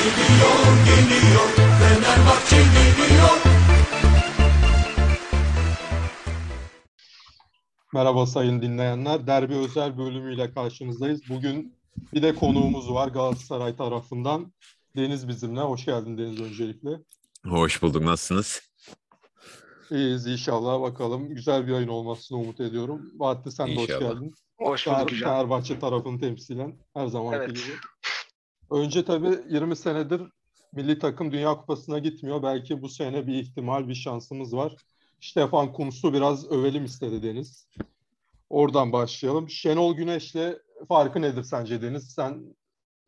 Geliyor, geliyor, Fenerbahçe geliyor. Merhaba sayın dinleyenler. Derbi özel bölümüyle karşınızdayız. Bugün bir de konuğumuz var Galatasaray tarafından. Deniz bizimle. Hoş geldin Deniz öncelikle. Hoş bulduk. Nasılsınız? İyiyiz inşallah. Bakalım. Güzel bir yayın olmasını umut ediyorum. Bahattin sen de hoş geldin. Hoş bulduk Fener, Fenerbahçe tarafını temsilen her zamanki evet. gibi. Önce tabii 20 senedir milli takım Dünya Kupası'na gitmiyor. Belki bu sene bir ihtimal, bir şansımız var. Stefan Kuntz'u biraz övelim istedi Deniz. Oradan başlayalım. Şenol Güneş'le farkı nedir sence Deniz? Sen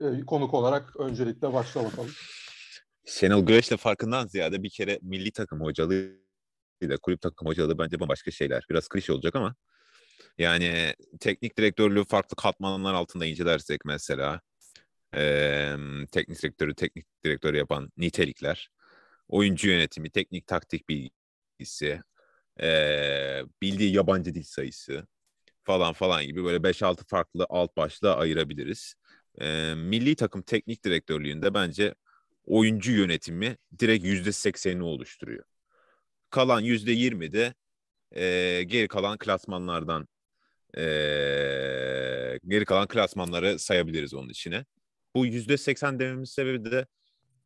e, konuk olarak öncelikle başla bakalım. Şenol Güneş'le farkından ziyade bir kere milli takım hocalığı ile kulüp takım hocalığı bence bambaşka şeyler. Biraz klişe olacak ama yani teknik direktörlüğü farklı katmanlar altında incelersek mesela e, teknik direktörü teknik direktör yapan nitelikler, oyuncu yönetimi, teknik taktik bilgisi, e, bildiği yabancı dil sayısı falan falan gibi böyle 5-6 farklı alt başlığa ayırabiliriz. E, milli takım teknik direktörlüğünde bence oyuncu yönetimi direkt yüzde seksenini oluşturuyor. Kalan yüzde yirmi de e, geri kalan klasmanlardan e, geri kalan klasmanları sayabiliriz onun içine. Bu yüzde seksen dememin sebebi de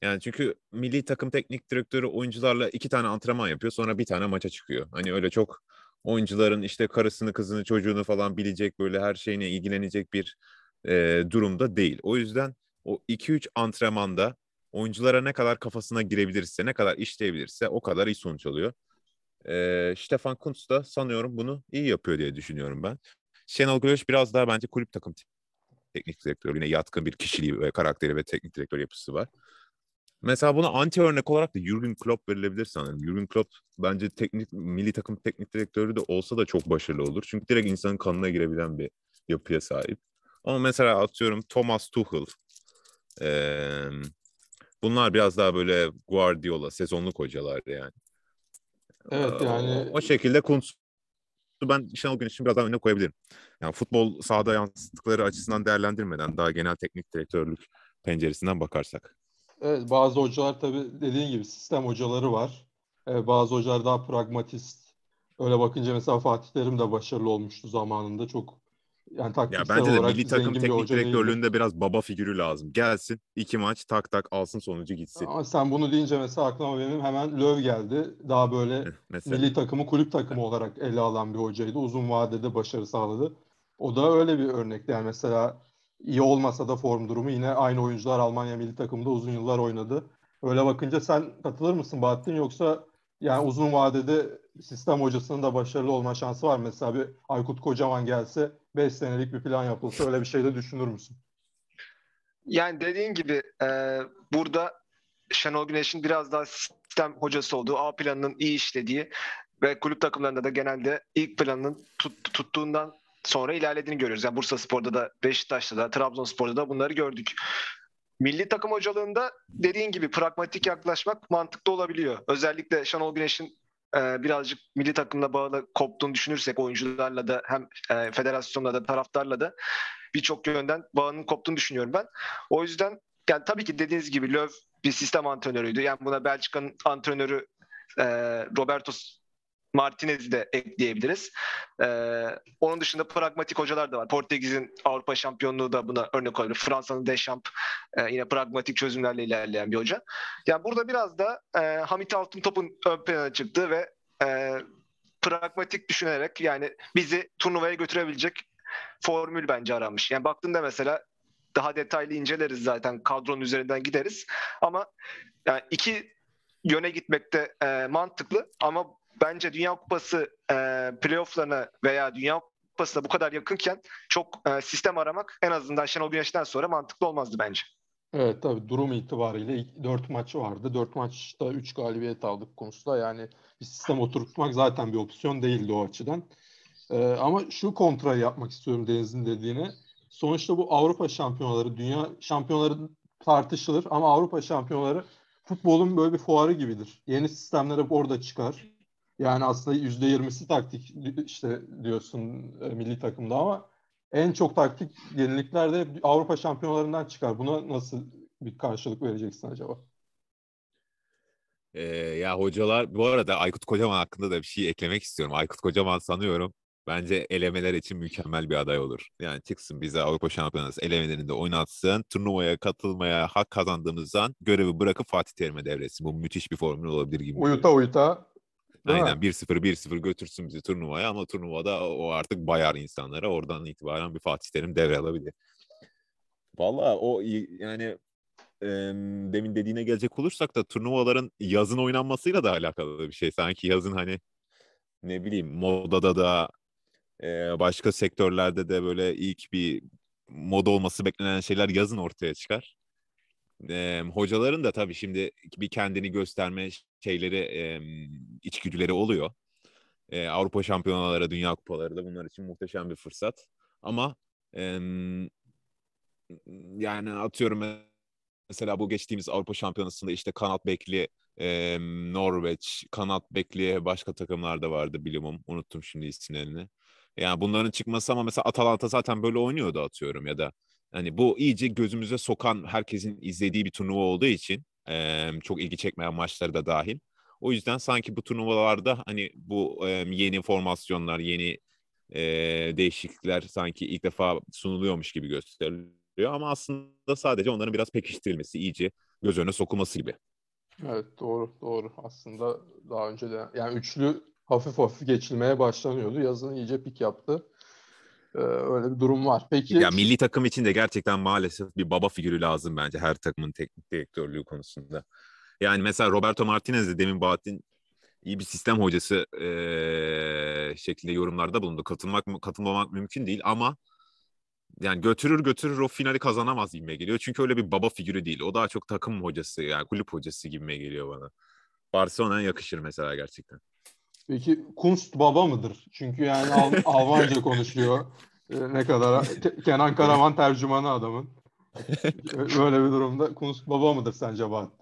yani çünkü milli takım teknik direktörü oyuncularla iki tane antrenman yapıyor sonra bir tane maça çıkıyor. Hani öyle çok oyuncuların işte karısını kızını çocuğunu falan bilecek böyle her şeyine ilgilenecek bir e, durumda değil. O yüzden o 2-3 antrenmanda oyunculara ne kadar kafasına girebilirse, ne kadar işleyebilirse o kadar iyi sonuç alıyor. E, Stefan Kuntz da sanıyorum bunu iyi yapıyor diye düşünüyorum ben. Şenol Güneş biraz daha bence kulüp takım teknik direktörlüğüne yatkın bir kişiliği ve karakteri ve teknik direktör yapısı var. Mesela buna anti örnek olarak da Jurgen Klopp verilebilir sanırım. Jurgen Klopp bence teknik milli takım teknik direktörü de olsa da çok başarılı olur. Çünkü direkt insanın kanına girebilen bir yapıya sahip. Ama mesela atıyorum Thomas Tuchel. Ee, bunlar biraz daha böyle Guardiola, sezonluk hocalar yani. Evet yani. O, şekilde ben Şenol Güneş'in biraz daha önüne koyabilirim. Yani futbol sahada yansıttıkları açısından değerlendirmeden daha genel teknik direktörlük penceresinden bakarsak. Evet, bazı hocalar tabii dediğin gibi sistem hocaları var. Ee, bazı hocalar daha pragmatist. Öyle bakınca mesela Fatih Terim de başarılı olmuştu zamanında. Çok yani taktiksel ya bence de milli takım teknik direktörlüğünde değildi. biraz baba figürü lazım. Gelsin iki maç tak tak alsın sonucu gitsin. Ama sen bunu deyince mesela aklıma benim hemen Löw geldi. Daha böyle mesela. milli takımı kulüp takımı olarak ele alan bir hocaydı. Uzun vadede başarı sağladı. O da öyle bir örnekti. Yani mesela iyi olmasa da form durumu yine aynı oyuncular Almanya milli takımında uzun yıllar oynadı. Öyle bakınca sen katılır mısın Bahattin yoksa yani uzun vadede sistem hocasının da başarılı olma şansı var. Mesela bir Aykut Kocaman gelse 5 senelik bir plan yapılsa öyle bir şey de düşünür müsün? Yani dediğin gibi e, burada Şenol Güneş'in biraz daha sistem hocası olduğu, A planının iyi işlediği ve kulüp takımlarında da genelde ilk planının tut, tuttuğundan sonra ilerlediğini görüyoruz. Yani Bursa Spor'da da, Beşiktaş'ta da, Trabzonspor'da da bunları gördük. Milli takım hocalığında dediğin gibi pragmatik yaklaşmak mantıklı olabiliyor. Özellikle Şenol Güneş'in e, birazcık milli takımla bağlı koptuğunu düşünürsek oyuncularla da hem e, federasyonla da taraftarla da birçok yönden bağının koptuğunu düşünüyorum ben. O yüzden yani tabii ki dediğiniz gibi Löw bir sistem antrenörüydü. Yani buna Belçika'nın antrenörü e, Roberto Martinez'i de ekleyebiliriz. Ee, onun dışında pragmatik hocalar da var. Portekiz'in Avrupa şampiyonluğu da buna örnek olabilir. Fransa'nın Deschamps e, yine pragmatik çözümlerle ilerleyen bir hoca. Yani burada biraz da e, Hamit Altıntop'un ön plana çıktığı ve e, pragmatik düşünerek yani bizi turnuvaya götürebilecek formül bence aranmış. Yani baktığında mesela daha detaylı inceleriz zaten kadronun üzerinden gideriz. Ama yani iki yöne gitmekte e, mantıklı ama bence Dünya Kupası e, playofflarına veya Dünya Kupası'na bu kadar yakınken çok e, sistem aramak en azından Şenol Güneş'ten sonra mantıklı olmazdı bence. Evet tabii durum itibariyle ilk 4 maçı vardı. 4 maçta 3 galibiyet aldık konusunda. Yani bir sistem oturtmak zaten bir opsiyon değildi o açıdan. Ee, ama şu kontrayı yapmak istiyorum Deniz'in dediğine. Sonuçta bu Avrupa şampiyonaları, dünya şampiyonları tartışılır ama Avrupa şampiyonaları futbolun böyle bir fuarı gibidir. Yeni sistemler hep orada çıkar. Yani aslında yüzde yirmisi taktik işte diyorsun e, milli takımda ama en çok taktik yenilikler de Avrupa şampiyonalarından çıkar. Buna nasıl bir karşılık vereceksin acaba? Ee, ya hocalar bu arada Aykut Kocaman hakkında da bir şey eklemek istiyorum. Aykut Kocaman sanıyorum bence elemeler için mükemmel bir aday olur. Yani çıksın bize Avrupa Şampiyonası elemelerinde oynatsın. Turnuvaya katılmaya hak kazandığımızdan görevi bırakıp Fatih Terim'e devretsin. Bu müthiş bir formül olabilir gibi. Uyuta uyuta. Aynen 1-0 1-0 götürsün bizi turnuvaya ama turnuvada o artık bayar insanlara. Oradan itibaren bir Fatih Terim devralabilir. Valla o yani e, demin dediğine gelecek olursak da turnuvaların yazın oynanmasıyla da alakalı bir şey. Sanki yazın hani ne bileyim modada da e, başka sektörlerde de böyle ilk bir moda olması beklenen şeyler yazın ortaya çıkar. E, hocaların da tabii şimdi bir kendini gösterme şeyleri, e, içgüdüleri oluyor. E, Avrupa şampiyonaları, dünya kupaları da bunlar için muhteşem bir fırsat. Ama e, yani atıyorum mesela bu geçtiğimiz Avrupa Şampiyonası'nda işte kanat bekli e, Norveç, kanat bekli başka takımlar da vardı bilimum. Unuttum şimdi isimlerini. Yani bunların çıkması ama mesela Atalanta zaten böyle oynuyordu atıyorum ya da hani bu iyice gözümüze sokan herkesin izlediği bir turnuva olduğu için e, çok ilgi çekmeyen maçları da dahil. O yüzden sanki bu turnuvalarda hani bu e, yeni formasyonlar, yeni e, değişiklikler sanki ilk defa sunuluyormuş gibi gösteriliyor. Ama aslında sadece onların biraz pekiştirilmesi, iyice göz önüne sokulması gibi. Evet doğru doğru. Aslında daha önce de yani üçlü hafif hafif geçilmeye başlanıyordu. Yazın iyice pik yaptı. Ee, öyle bir durum var. Peki ya milli takım için de gerçekten maalesef bir baba figürü lazım bence her takımın teknik direktörlüğü konusunda. Yani mesela Roberto Martinez de demin Bahattin iyi bir sistem hocası ee, şeklinde yorumlarda bulundu. Katılmak katılmamak mümkün değil ama yani götürür götürür o finali kazanamaz gibime geliyor. Çünkü öyle bir baba figürü değil. O daha çok takım hocası yani kulüp hocası gibime geliyor bana. Barcelona'ya yakışır mesela gerçekten. Peki Kunst baba mıdır? Çünkü yani Al Almanca konuşuyor. Ee, ne kadar Kenan Karaman tercümanı adamın. Böyle bir durumda Kunst baba mıdır sence Bahat?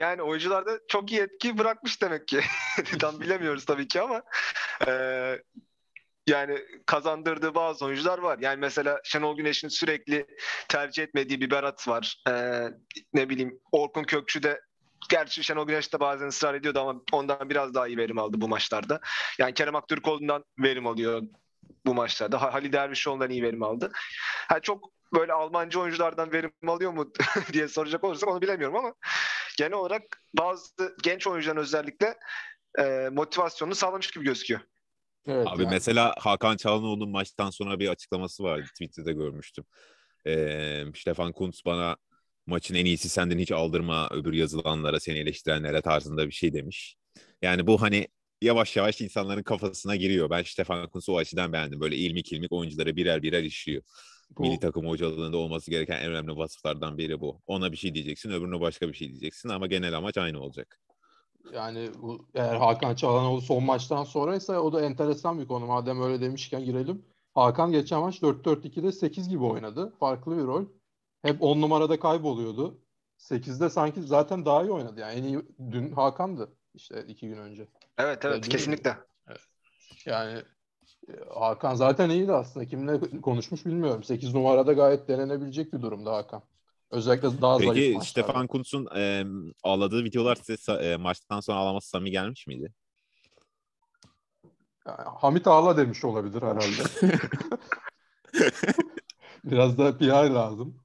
Yani oyuncularda çok iyi etki bırakmış demek ki. Tam bilemiyoruz tabii ki ama e, yani kazandırdığı bazı oyuncular var. Yani mesela Şenol Güneş'in sürekli tercih etmediği bir Berat var. E, ne bileyim Orkun Kökçü de Gerçi Şenol Güneş de bazen ısrar ediyordu ama ondan biraz daha iyi verim aldı bu maçlarda. Yani Kerem Aktürkoğlu'ndan verim alıyor bu maçlarda. Halil Dervişoğlu'ndan iyi verim aldı. Yani çok böyle Almancı oyunculardan verim alıyor mu diye soracak olursak onu bilemiyorum ama genel olarak bazı genç oyuncuların özellikle e, motivasyonunu sağlamış gibi gözüküyor. Evet, Abi yani. mesela Hakan Çalhanoğlu'nun maçtan sonra bir açıklaması vardı. Twitter'da görmüştüm. Ee, Stefan Kuntz bana maçın en iyisi senden hiç aldırma öbür yazılanlara seni eleştirenlere tarzında bir şey demiş. Yani bu hani yavaş yavaş insanların kafasına giriyor. Ben Stefan Kuntz'u o açıdan beğendim. Böyle ilmik ilmik oyuncuları birer birer işliyor. Bu... Milli takım hocalığında olması gereken en önemli vasıflardan biri bu. Ona bir şey diyeceksin, öbürüne başka bir şey diyeceksin ama genel amaç aynı olacak. Yani bu, eğer Hakan Çalhanoğlu son maçtan sonra ise o da enteresan bir konu. Madem öyle demişken girelim. Hakan geçen maç 4-4-2'de 8 gibi oynadı. Farklı bir rol hep 10 numarada kayboluyordu. 8'de sanki zaten daha iyi oynadı. Yani en iyi dün Hakan'dı işte iki gün önce. Evet evet yani, kesinlikle. Evet. Yani e, Hakan zaten iyiydi aslında. Kimle konuşmuş bilmiyorum. 8 numarada gayet denenebilecek bir durumda Hakan. Özellikle daha Peki, zayıf maçlarda. Stefan Kuntz'un e, ağladığı videolar size e, maçtan sonra ağlaması samimi gelmiş miydi? Yani, Hamit ağla demiş olabilir herhalde. Biraz da PR lazım.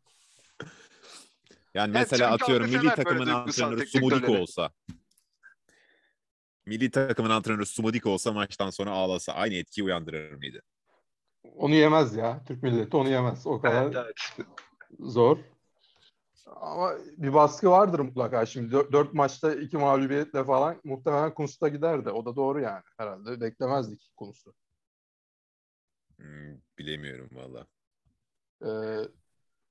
Yani mesela evet, atıyorum milli takımın antrenörü Sumudik olsa. Milli takımın antrenörü Sumudik olsa maçtan sonra ağlasa aynı etkiyi uyandırır mıydı? Onu yemez ya. Türk milleti onu yemez. O kadar evet, evet. zor. Ama bir baskı vardır mutlaka. Şimdi dört, dört maçta iki mağlubiyetle falan muhtemelen Kunst'a giderdi. O da doğru yani herhalde. Beklemezdik Kunst'u. Hmm, bilemiyorum valla. Ee,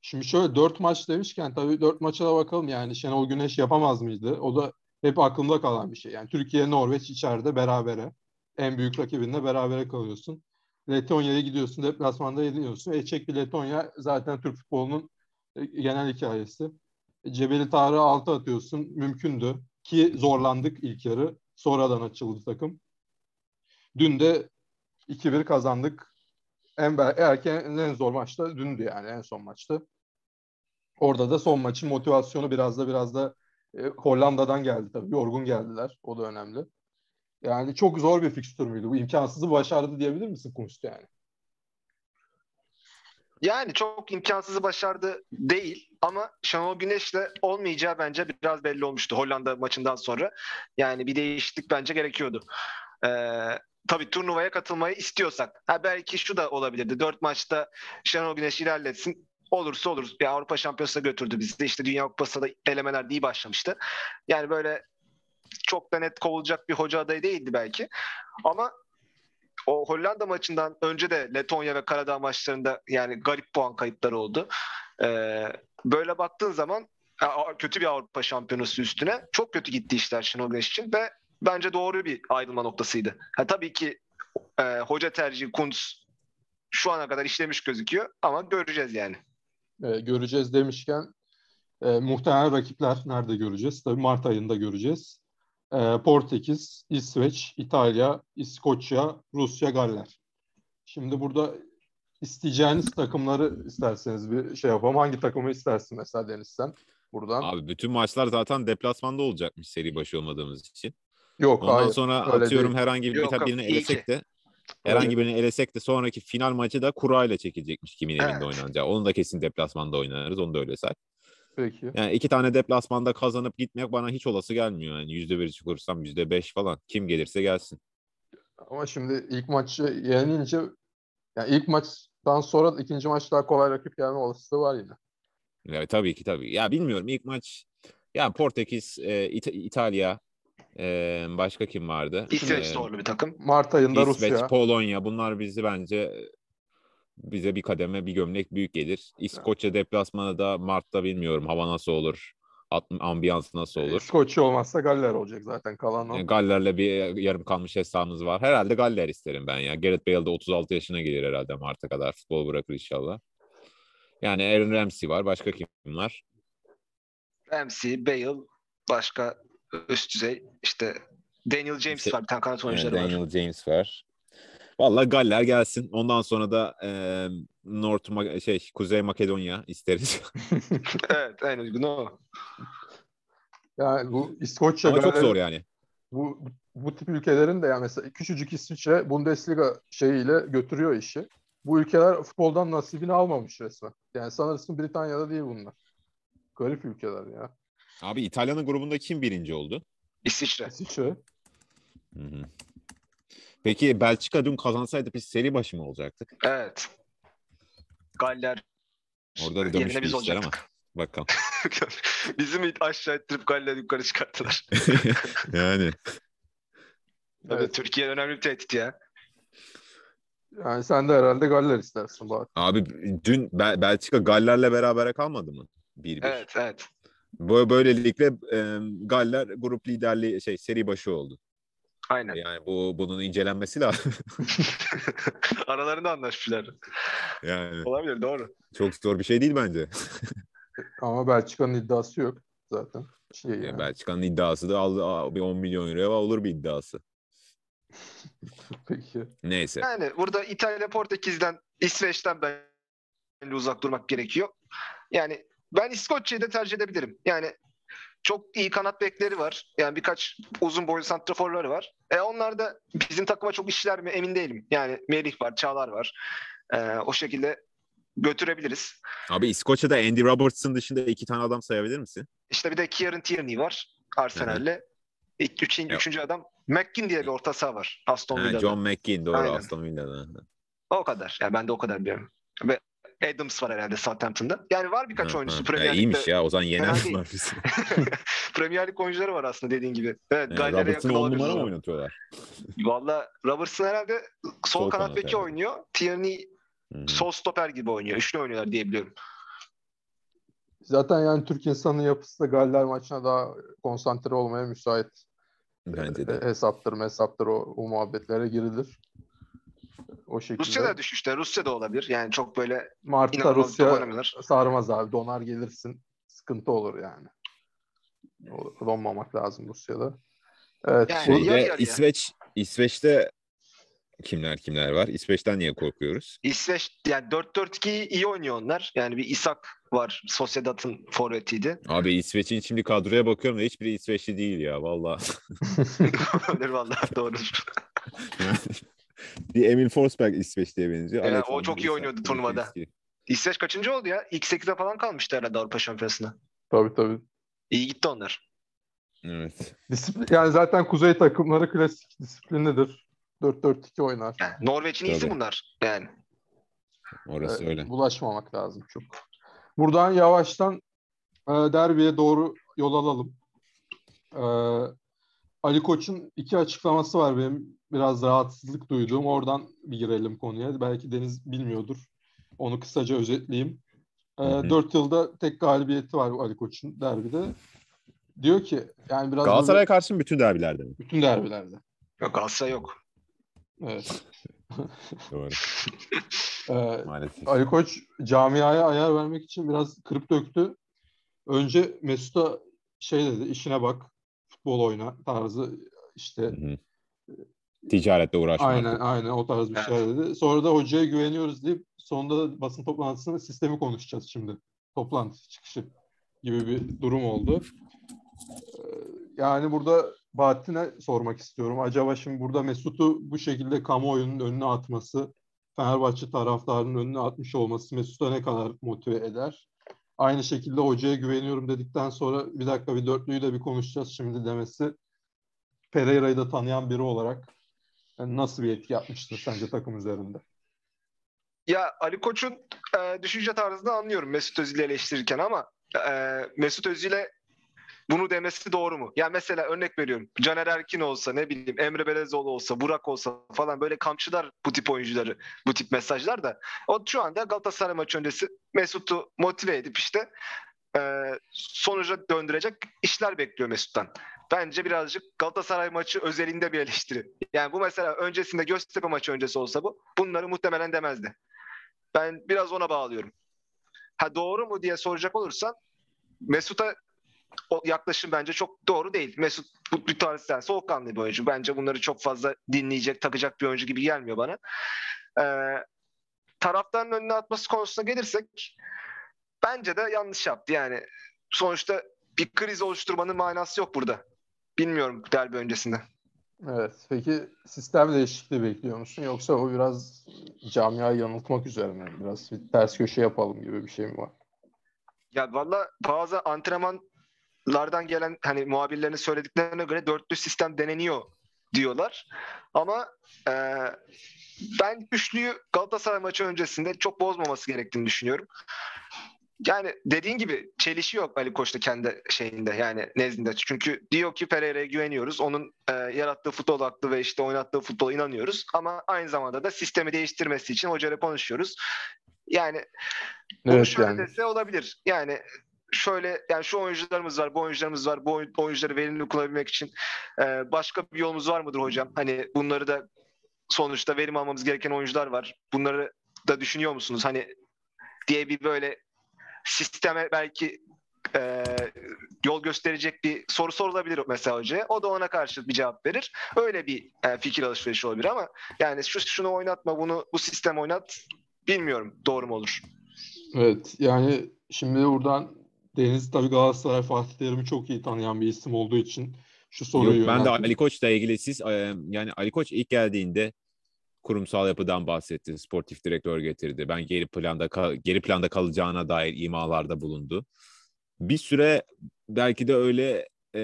Şimdi şöyle dört maç demişken tabii dört maça da bakalım yani Şenol Güneş yapamaz mıydı? O da hep aklımda kalan bir şey. Yani Türkiye Norveç içeride berabere. En büyük rakibinle berabere kalıyorsun. Letonya'ya gidiyorsun, deplasmanda yeniyorsun. E çek bir Letonya zaten Türk futbolunun e, genel hikayesi. Cebeli Tarık'ı altı atıyorsun. Mümkündü. Ki zorlandık ilk yarı. Sonradan açıldı takım. Dün de 2-1 kazandık. En erken en zor maçta dündü yani en son maçta. Orada da son maçın motivasyonu biraz da biraz da e, Hollanda'dan geldi tabii. Yorgun geldiler. O da önemli. Yani çok zor bir fikstür müydü? Bu imkansızı başardı diyebilir misin Kunst yani? Yani çok imkansızı başardı değil ama Şenol Güneş'le olmayacağı bence biraz belli olmuştu Hollanda maçından sonra. Yani bir değişiklik bence gerekiyordu. Ee, tabii turnuvaya katılmayı istiyorsak. Ha belki şu da olabilirdi. Dört maçta Şenol Güneş ilerletsin. Olursa olur. Ya Avrupa Şampiyonası'na götürdü bizi. İşte Dünya Kupası'nda da elemeler iyi başlamıştı. Yani böyle çok da net kovulacak bir hoca adayı değildi belki. Ama o Hollanda maçından önce de Letonya ve Karadağ maçlarında yani garip puan kayıpları oldu. Ee, böyle baktığın zaman kötü bir Avrupa şampiyonası üstüne çok kötü gitti işler Şenol Güneş için ve bence doğru bir ayrılma noktasıydı. Ha, tabii ki e, hoca tercihi Kuntz şu ana kadar işlemiş gözüküyor ama göreceğiz yani. E, göreceğiz demişken e, muhtemelen rakipler nerede göreceğiz? Tabii Mart ayında göreceğiz. E, Portekiz, İsveç, İtalya, İskoçya, Rusya, Galler. Şimdi burada isteyeceğiniz takımları isterseniz bir şey yapalım. Hangi takımı istersin mesela Deniz sen buradan? Abi bütün maçlar zaten deplasmanda olacakmış seri başı olmadığımız için. Yok Ondan hayır. sonra atıyorum değil. herhangi bir Yok, tabii birini elesek ki. de herhangi birini elesek de sonraki final maçı da kura ile çekilecekmiş kimin evinde Evet. oynanacağı. Onu da kesin deplasmanda oynarız. Onu da öyle say. Peki. Yani iki tane deplasmanda kazanıp gitmek bana hiç olası gelmiyor. Yani yüzde bir çıkırsam yüzde beş falan. Kim gelirse gelsin. Ama şimdi ilk maçı yenince yani ilk maçtan sonra ikinci maç daha kolay rakip gelme olasılığı var yine. Ya, tabii ki tabii. Ya bilmiyorum ilk maç ya Portekiz, e, İta- İtalya, e, başka kim vardı? İsveç E, zorlu bir takım. Mart ayında İsveç, Rusya. Polonya bunlar bizi bence bize bir kademe bir gömlek büyük gelir. İskoçya deplasmanı da Mart'ta bilmiyorum hava nasıl olur, ambiyans nasıl olur. İskoçya olmazsa Galler olacak zaten kalan o. Yani Galler'le bir yarım kalmış hesabımız var. Herhalde Galler isterim ben ya. Gareth Bale de 36 yaşına gelir herhalde Mart'a kadar. Futbol bırakır inşallah. Yani Aaron Ramsey var. Başka kim var? Ramsey, Bale, başka üst düzey işte Daniel James Şey- var bir tane kanat Yani oyuncuları var. Daniel James var. Vallahi Galler gelsin. Ondan sonra da e, North Ma- şey Kuzey Makedonya isteriz. evet en uygun o. Yani bu İskoçya Ama çok zor yani. bu, bu tip ülkelerin de yani mesela küçücük İsviçre Bundesliga şeyiyle götürüyor işi. Bu ülkeler futboldan nasibini almamış resmen. Yani sanırsın Britanya'da değil bunlar. Garip ülkeler ya. Abi İtalya'nın grubunda kim birinci oldu? İsviçre. İsviçre. Hı hı. Peki Belçika dün kazansaydı biz seri başı mı olacaktık? Evet. Galler Orada da dönüş biz ama. Bakalım. Bizi mi aşağı ettirip Galler yukarı çıkarttılar? yani. Tabii Evet. Türkiye önemli bir tehdit ya. Yani sen de herhalde Galler istersin bak. Abi dün Bel- Belçika Galler'le berabere kalmadı mı? 1-1. Evet evet. Bu böylelikle e, Galler grup liderliği şey seri başı oldu. Aynen. Yani bu bunun incelenmesi lazım. Aralarında anlaşmışlar. yani Olabilir doğru. çok zor bir şey değil bence. Ama Belçika'nın iddiası yok zaten. Şey Yani yani. Belçika'nın iddiası da aldı bir 10 milyon euroya olur bir iddiası. Peki. Neyse. Yani burada İtalya, Portekiz'den, İsveç'ten bence uzak durmak gerekiyor. Yani ben İskoçya'yı da tercih edebilirim. Yani çok iyi kanat bekleri var. Yani birkaç uzun boylu santraforları var. E onlar da bizim takıma çok işler mi emin değilim. Yani Merih var, Çağlar var. E, o şekilde götürebiliriz. Abi İskoçya'da Andy Robertson dışında iki tane adam sayabilir misin? İşte bir de Kieran Tierney var Arsenal'le. İlk üçün, üçüncü adam McGinn diye bir orta saha var Aston Villa'da. John McGinn doğru Aynen. Aston Villa'da. O kadar. Yani ben de o kadar biliyorum. Ve Adams var herhalde Southampton'da. Yani var birkaç Ha, oyuncusu ha. Premier Lig'de. iyiymiş ya o zaman Fena yener değil. bunlar bizi. Premier Lig oyuncuları var aslında dediğin gibi. Evet, Yani Galler'e yakın on olabilir. numara mı oynatıyorlar? Valla Robertson herhalde sol, Sol kanat kanat beki oynuyor. Tierney hı. sol stoper gibi oynuyor. Üçlü oynuyorlar diye biliyorum. Zaten yani Türk insanın yapısı da Galler maçına daha konsantre olmaya müsait. Bence de. E, hesaptır hesaptır o, o muhabbetlere girilir. O şekilde. Rusya da düşüşte. Rusya da olabilir. Yani çok böyle Mart'ta Rusya sarmaz abi. Donar gelirsin. Sıkıntı olur yani. Donmamak lazım Rusya'da. Evet. Yani yarı yarıya. İsveç İsveç'te kimler kimler var? İsveç'ten niye korkuyoruz? İsveç yani 4-4-2'yi iyi oynuyor onlar. Yani bir Isak var. Sociedad'ın forvetiydi. Abi İsveç'in şimdi kadroya bakıyorum da hiçbiri İsveçli değil ya valla. Olur vallahi doğrudur. bir Emil Forsberg İsveç diye benziyor. Alexander o çok iyi oynuyordu turnuvada. eski. İsveç kaçıncı oldu ya? İlk 8'e falan kalmıştı herhalde Avrupa Şampiyonası'na. tabii tabii. İyi gitti onlar. Evet. Disiplin, yani zaten kuzey takımları klasik disiplinlidir. 4-4-2 oynar. Yani Norveç'in iyisi bunlar. Yani. Orası Ee, öyle. Bulaşmamak lazım çok. Buradan yavaştan e, derbiye doğru yol alalım. E, Ali Koç'un iki açıklaması var benim biraz rahatsızlık duyduğum. Oradan bir girelim konuya. Belki Deniz bilmiyordur. Onu kısaca özetleyeyim. E, Hı hı. 4 yılda tek galibiyeti var Ali Koç'un derbide. Diyor ki yani biraz Galatasaray'a böyle karşı mı bütün derbilerde mi? bütün derbilerde. Yok Galatasaray yok. Evet. Doğru. E, Maalesef. Ali Koç camiaya ayar vermek için biraz kırıp döktü. Önce Mesut'a şey dedi, işine bak, futbol oyna tarzı işte Hı hı. Ticaretle uğraşma aynen artık. aynen o tarz bir Evet. şey dedi. Sonra da hocaya güveniyoruz deyip sonunda da basın toplantısında sistemi konuşacağız şimdi. Toplantı çıkışı gibi bir durum oldu. Ee, Yani burada Bahattin'e sormak istiyorum. Acaba şimdi burada Mesut'u bu şekilde kamuoyunun önüne atması, Fenerbahçe taraftarının önüne atmış olması Mesut'a ne kadar motive eder? Aynı şekilde hocaya güveniyorum dedikten sonra bir dakika bir dörtlüyü de bir konuşacağız şimdi demesi Pereira'yı da tanıyan biri olarak yani nasıl bir etki yapmıştır sence takım üzerinde? Ya Ali Koç'un e, düşünce tarzını anlıyorum Mesut Özil'i eleştirirken ama e, Mesut Özil'e bunu demesi doğru mu? Ya mesela örnek veriyorum. Caner Erkin olsa ne bileyim Emre Belezoğlu olsa Burak olsa falan böyle kamçılar bu tip oyuncuları bu tip mesajlar da o şu anda Galatasaray maçı öncesi Mesut'u motive edip işte e, sonuca döndürecek işler bekliyor Mesut'tan. Bence birazcık Galatasaray maçı özelinde bir eleştiri. Yani bu mesela öncesinde Göztepe maçı öncesi olsa bu bunları muhtemelen demezdi. Ben biraz ona bağlıyorum. Ha doğru mu diye soracak olursan Mesut'a o yaklaşım bence çok doğru değil. Mesut bu bir tarz yani soğukkanlı bir oyuncu. Bence bunları çok fazla dinleyecek, takacak bir oyuncu gibi gelmiyor bana. Ee, taraftarın önüne atması konusuna gelirsek bence de yanlış yaptı. Yani sonuçta bir kriz oluşturmanın manası yok burada. Bilmiyorum derbi öncesinde. Evet. Peki sistem değişikliği bekliyor musun? Yoksa o biraz camiayı yanıltmak üzerine biraz bir ters köşe yapalım gibi bir şey mi var? Ya valla bazı antrenmanlardan gelen hani muhabirlerin söylediklerine göre dörtlü sistem deneniyor diyorlar. Ama e, ben üçlüyü Galatasaray maçı öncesinde çok bozmaması gerektiğini düşünüyorum. Yani dediğin gibi çelişi yok Ali Koç'ta kendi şeyinde yani nezdinde. Çünkü diyor ki Pereira'ya güveniyoruz. Onun e, yarattığı futbol aklı ve işte oynattığı futbola inanıyoruz. Ama aynı zamanda da sistemi değiştirmesi için hocayla konuşuyoruz. Yani Evet şöyle yani. dese olabilir. Yani şöyle yani şu oyuncularımız var, bu oyuncularımız var. Bu oyun- oyuncuları verimli kullanabilmek için e, başka bir yolumuz var mıdır hocam? Hani bunları da sonuçta verim almamız gereken oyuncular var. Bunları da düşünüyor musunuz? Hani diye bir böyle sisteme belki e, yol gösterecek bir soru sorulabilir mesela hocaya. O da ona karşı bir cevap verir. Öyle bir e, fikir alışverişi olabilir ama yani şu şunu oynatma, bunu bu sistem oynat bilmiyorum doğru mu olur. Evet yani şimdi buradan Deniz tabii Galatasaray Fatih Terim'i çok iyi tanıyan bir isim olduğu için şu soruyu Yok, ben de. Ali Koç'la ilgili siz e, yani Ali Koç ilk geldiğinde kurumsal yapıdan bahsetti. Sportif direktör getirdi. Ben geri planda geri planda kalacağına dair imalarda bulundu. Bir süre belki de öyle e,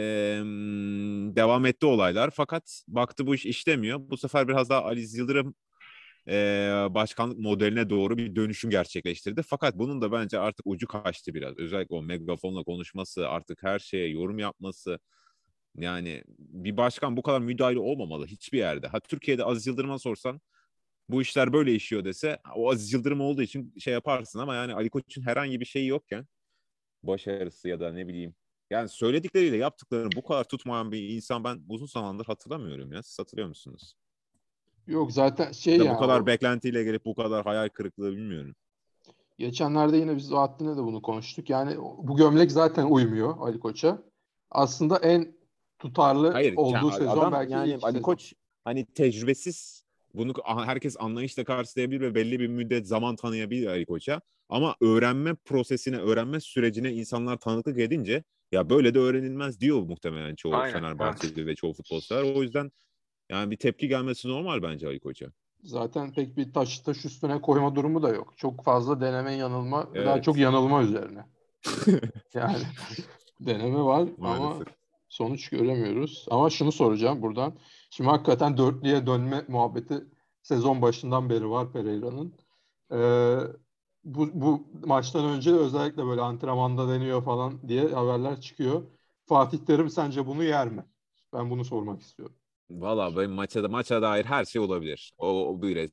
devam etti olaylar. Fakat baktı bu iş işlemiyor. Bu sefer biraz daha Ali Yıldırım e, başkanlık modeline doğru bir dönüşüm gerçekleştirdi. Fakat bunun da bence artık ucu kaçtı biraz. Özellikle o megafonla konuşması, artık her şeye yorum yapması. Yani bir başkan bu kadar müdahale olmamalı hiçbir yerde. Ha Türkiye'de Aziz Yıldırım'a sorsan bu işler böyle işiyor dese o Aziz Yıldırım olduğu için şey yaparsın ama yani Ali Koç'un herhangi bir şeyi yokken başarısı ya da ne bileyim yani söyledikleriyle yaptıklarını bu kadar tutmayan bir insan ben uzun zamandır hatırlamıyorum ya. Siz hatırlıyor musunuz? Yok zaten şey Ya yani bu kadar o- beklentiyle gelip bu kadar hayal kırıklığı bilmiyorum. geçenlerde yine biz Bahattin'le de bunu konuştuk. Yani bu gömlek zaten uymuyor Ali Koç'a. Aslında en tutarlı Hayır olduğu yani sezon adam belki yani Ali sezon. Koç hani tecrübesiz bunu herkes anlayışla karşılayabilir ve belli bir müddet zaman tanıyabilir Ali Koç'a. Ama öğrenme prosesine, öğrenme sürecine insanlar tanıklık edince ya böyle de öğrenilmez diyor muhtemelen çoğu Aynen, Fenerbahçeli ve çoğu futbolcular. O yüzden yani bir tepki gelmesi normal bence Ali Koç'a. Zaten pek bir taş taş üstüne koyma durumu da yok. Çok fazla deneme yanılma, evet. daha çok yanılma üzerine. yani deneme var Maalesef. ama sonuç göremiyoruz. Ama şunu soracağım buradan. Şimdi hakikaten dörtlüye dönme muhabbeti sezon başından beri var Pereira'nın. Ee, bu, bu maçtan önce özellikle böyle antrenmanda deniyor falan diye haberler çıkıyor. Fatih Terim sence bunu yer mi? Ben bunu sormak istiyorum. Valla benim maça, da, maça dair her şey olabilir. O, o böyle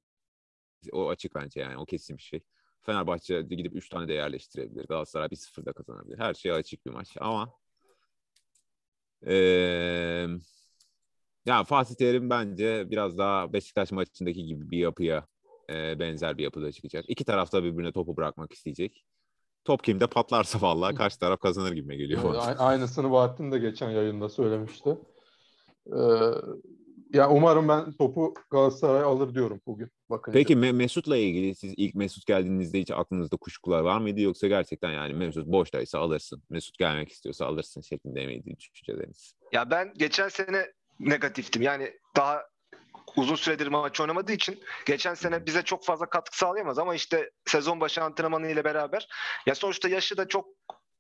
o açık bence yani o kesin bir şey. Fenerbahçe gidip 3 tane de yerleştirebilir. Galatasaray 1-0'da kazanabilir. Her şey açık bir maç ama ee, ya Fatih Terim bence biraz daha Beşiktaş maçındaki gibi bir yapıya e, benzer bir yapıda çıkacak. İki tarafta birbirine topu bırakmak isteyecek. Top kimde patlarsa vallahi karşı taraf kazanır gibi geliyor bana. Aynısını Bahattin de geçen yayında söylemişti. Ee, ya umarım ben topu Galatasaray alır diyorum bugün. Bakın. Peki Me- Mesut'la ilgili siz ilk Mesut geldiğinizde hiç aklınızda kuşkular var mıydı yoksa gerçekten yani Mesut boştaysa alırsın. Mesut gelmek istiyorsa alırsın şeklinde miydi düşünceleriniz? Ya ben geçen sene negatiftim. Yani daha uzun süredir maç oynamadığı için geçen sene bize çok fazla katkı sağlayamaz ama işte sezon başı antrenmanı ile beraber ya sonuçta yaşı da çok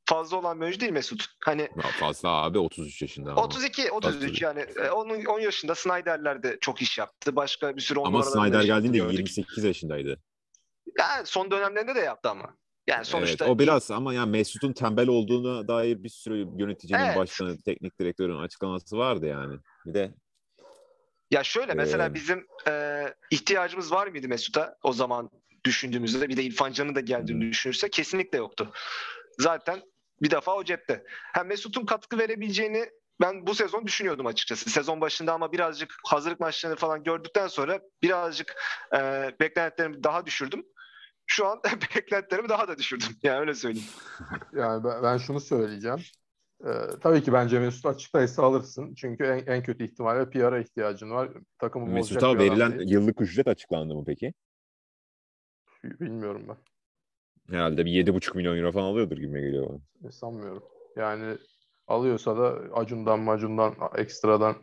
fazla olan bir oyuncu değil Mesut. Hani fazla abi 33 yaşında. Ama. 32 33 yani e, onun 10 yaşında Snyder'ler de çok iş yaptı. Başka bir sürü Ama Snyder geldiğinde 28 yaşındaydı. Yani son dönemlerinde de yaptı ama. Yani sonuçta evet, o biraz ama yani Mesut'un tembel olduğuna dair bir sürü yöneticinin, evet. başkanı, teknik direktörün açıklaması vardı yani. Bir de ya şöyle mesela ee... bizim e, ihtiyacımız var mıydı Mesut'a o zaman düşündüğümüzde bir de İrfan Can'ın da geldiğini hmm. düşünürse kesinlikle yoktu. Zaten bir defa o cepte. Hem Mesut'un katkı verebileceğini ben bu sezon düşünüyordum açıkçası. Sezon başında ama birazcık hazırlık maçlarını falan gördükten sonra birazcık e, beklentilerimi daha düşürdüm. Şu an beklentilerimi daha da düşürdüm. Yani öyle söyleyeyim. Yani ben, ben şunu söyleyeceğim. Ee, tabii ki bence Mesut açıktaysa alırsın. Çünkü en, en kötü ihtimalle PR'a ihtiyacın var. Takımı Mesut'a verilen değil. yıllık ücret açıklandı mı peki? Bilmiyorum ben. Herhalde bir yedi buçuk milyon euro falan alıyordur gibi geliyor bana. E, sanmıyorum. Yani alıyorsa da Acun'dan Macun'dan ekstradan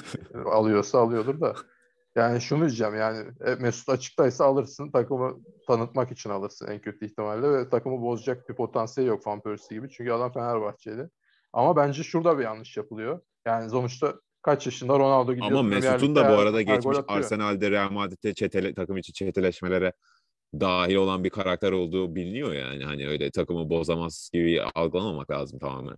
alıyorsa alıyordur da. Yani şunu diyeceğim yani e, Mesut açıktaysa alırsın takımı tanıtmak için alırsın en kötü ihtimalle ve takımı bozacak bir potansiyeli yok Van Persie gibi çünkü adam Fenerbahçeli. Ama bence şurada bir yanlış yapılıyor. Yani sonuçta kaç yaşında Ronaldo gidiyor. Ama Mesut'un da bu arada geçmiş Arsenal'de Real Madrid'de çetele, takım içi çeteleşmelere dahil olan bir karakter olduğu biliniyor yani. Hani öyle takımı bozamaz gibi algılamamak lazım tamamen.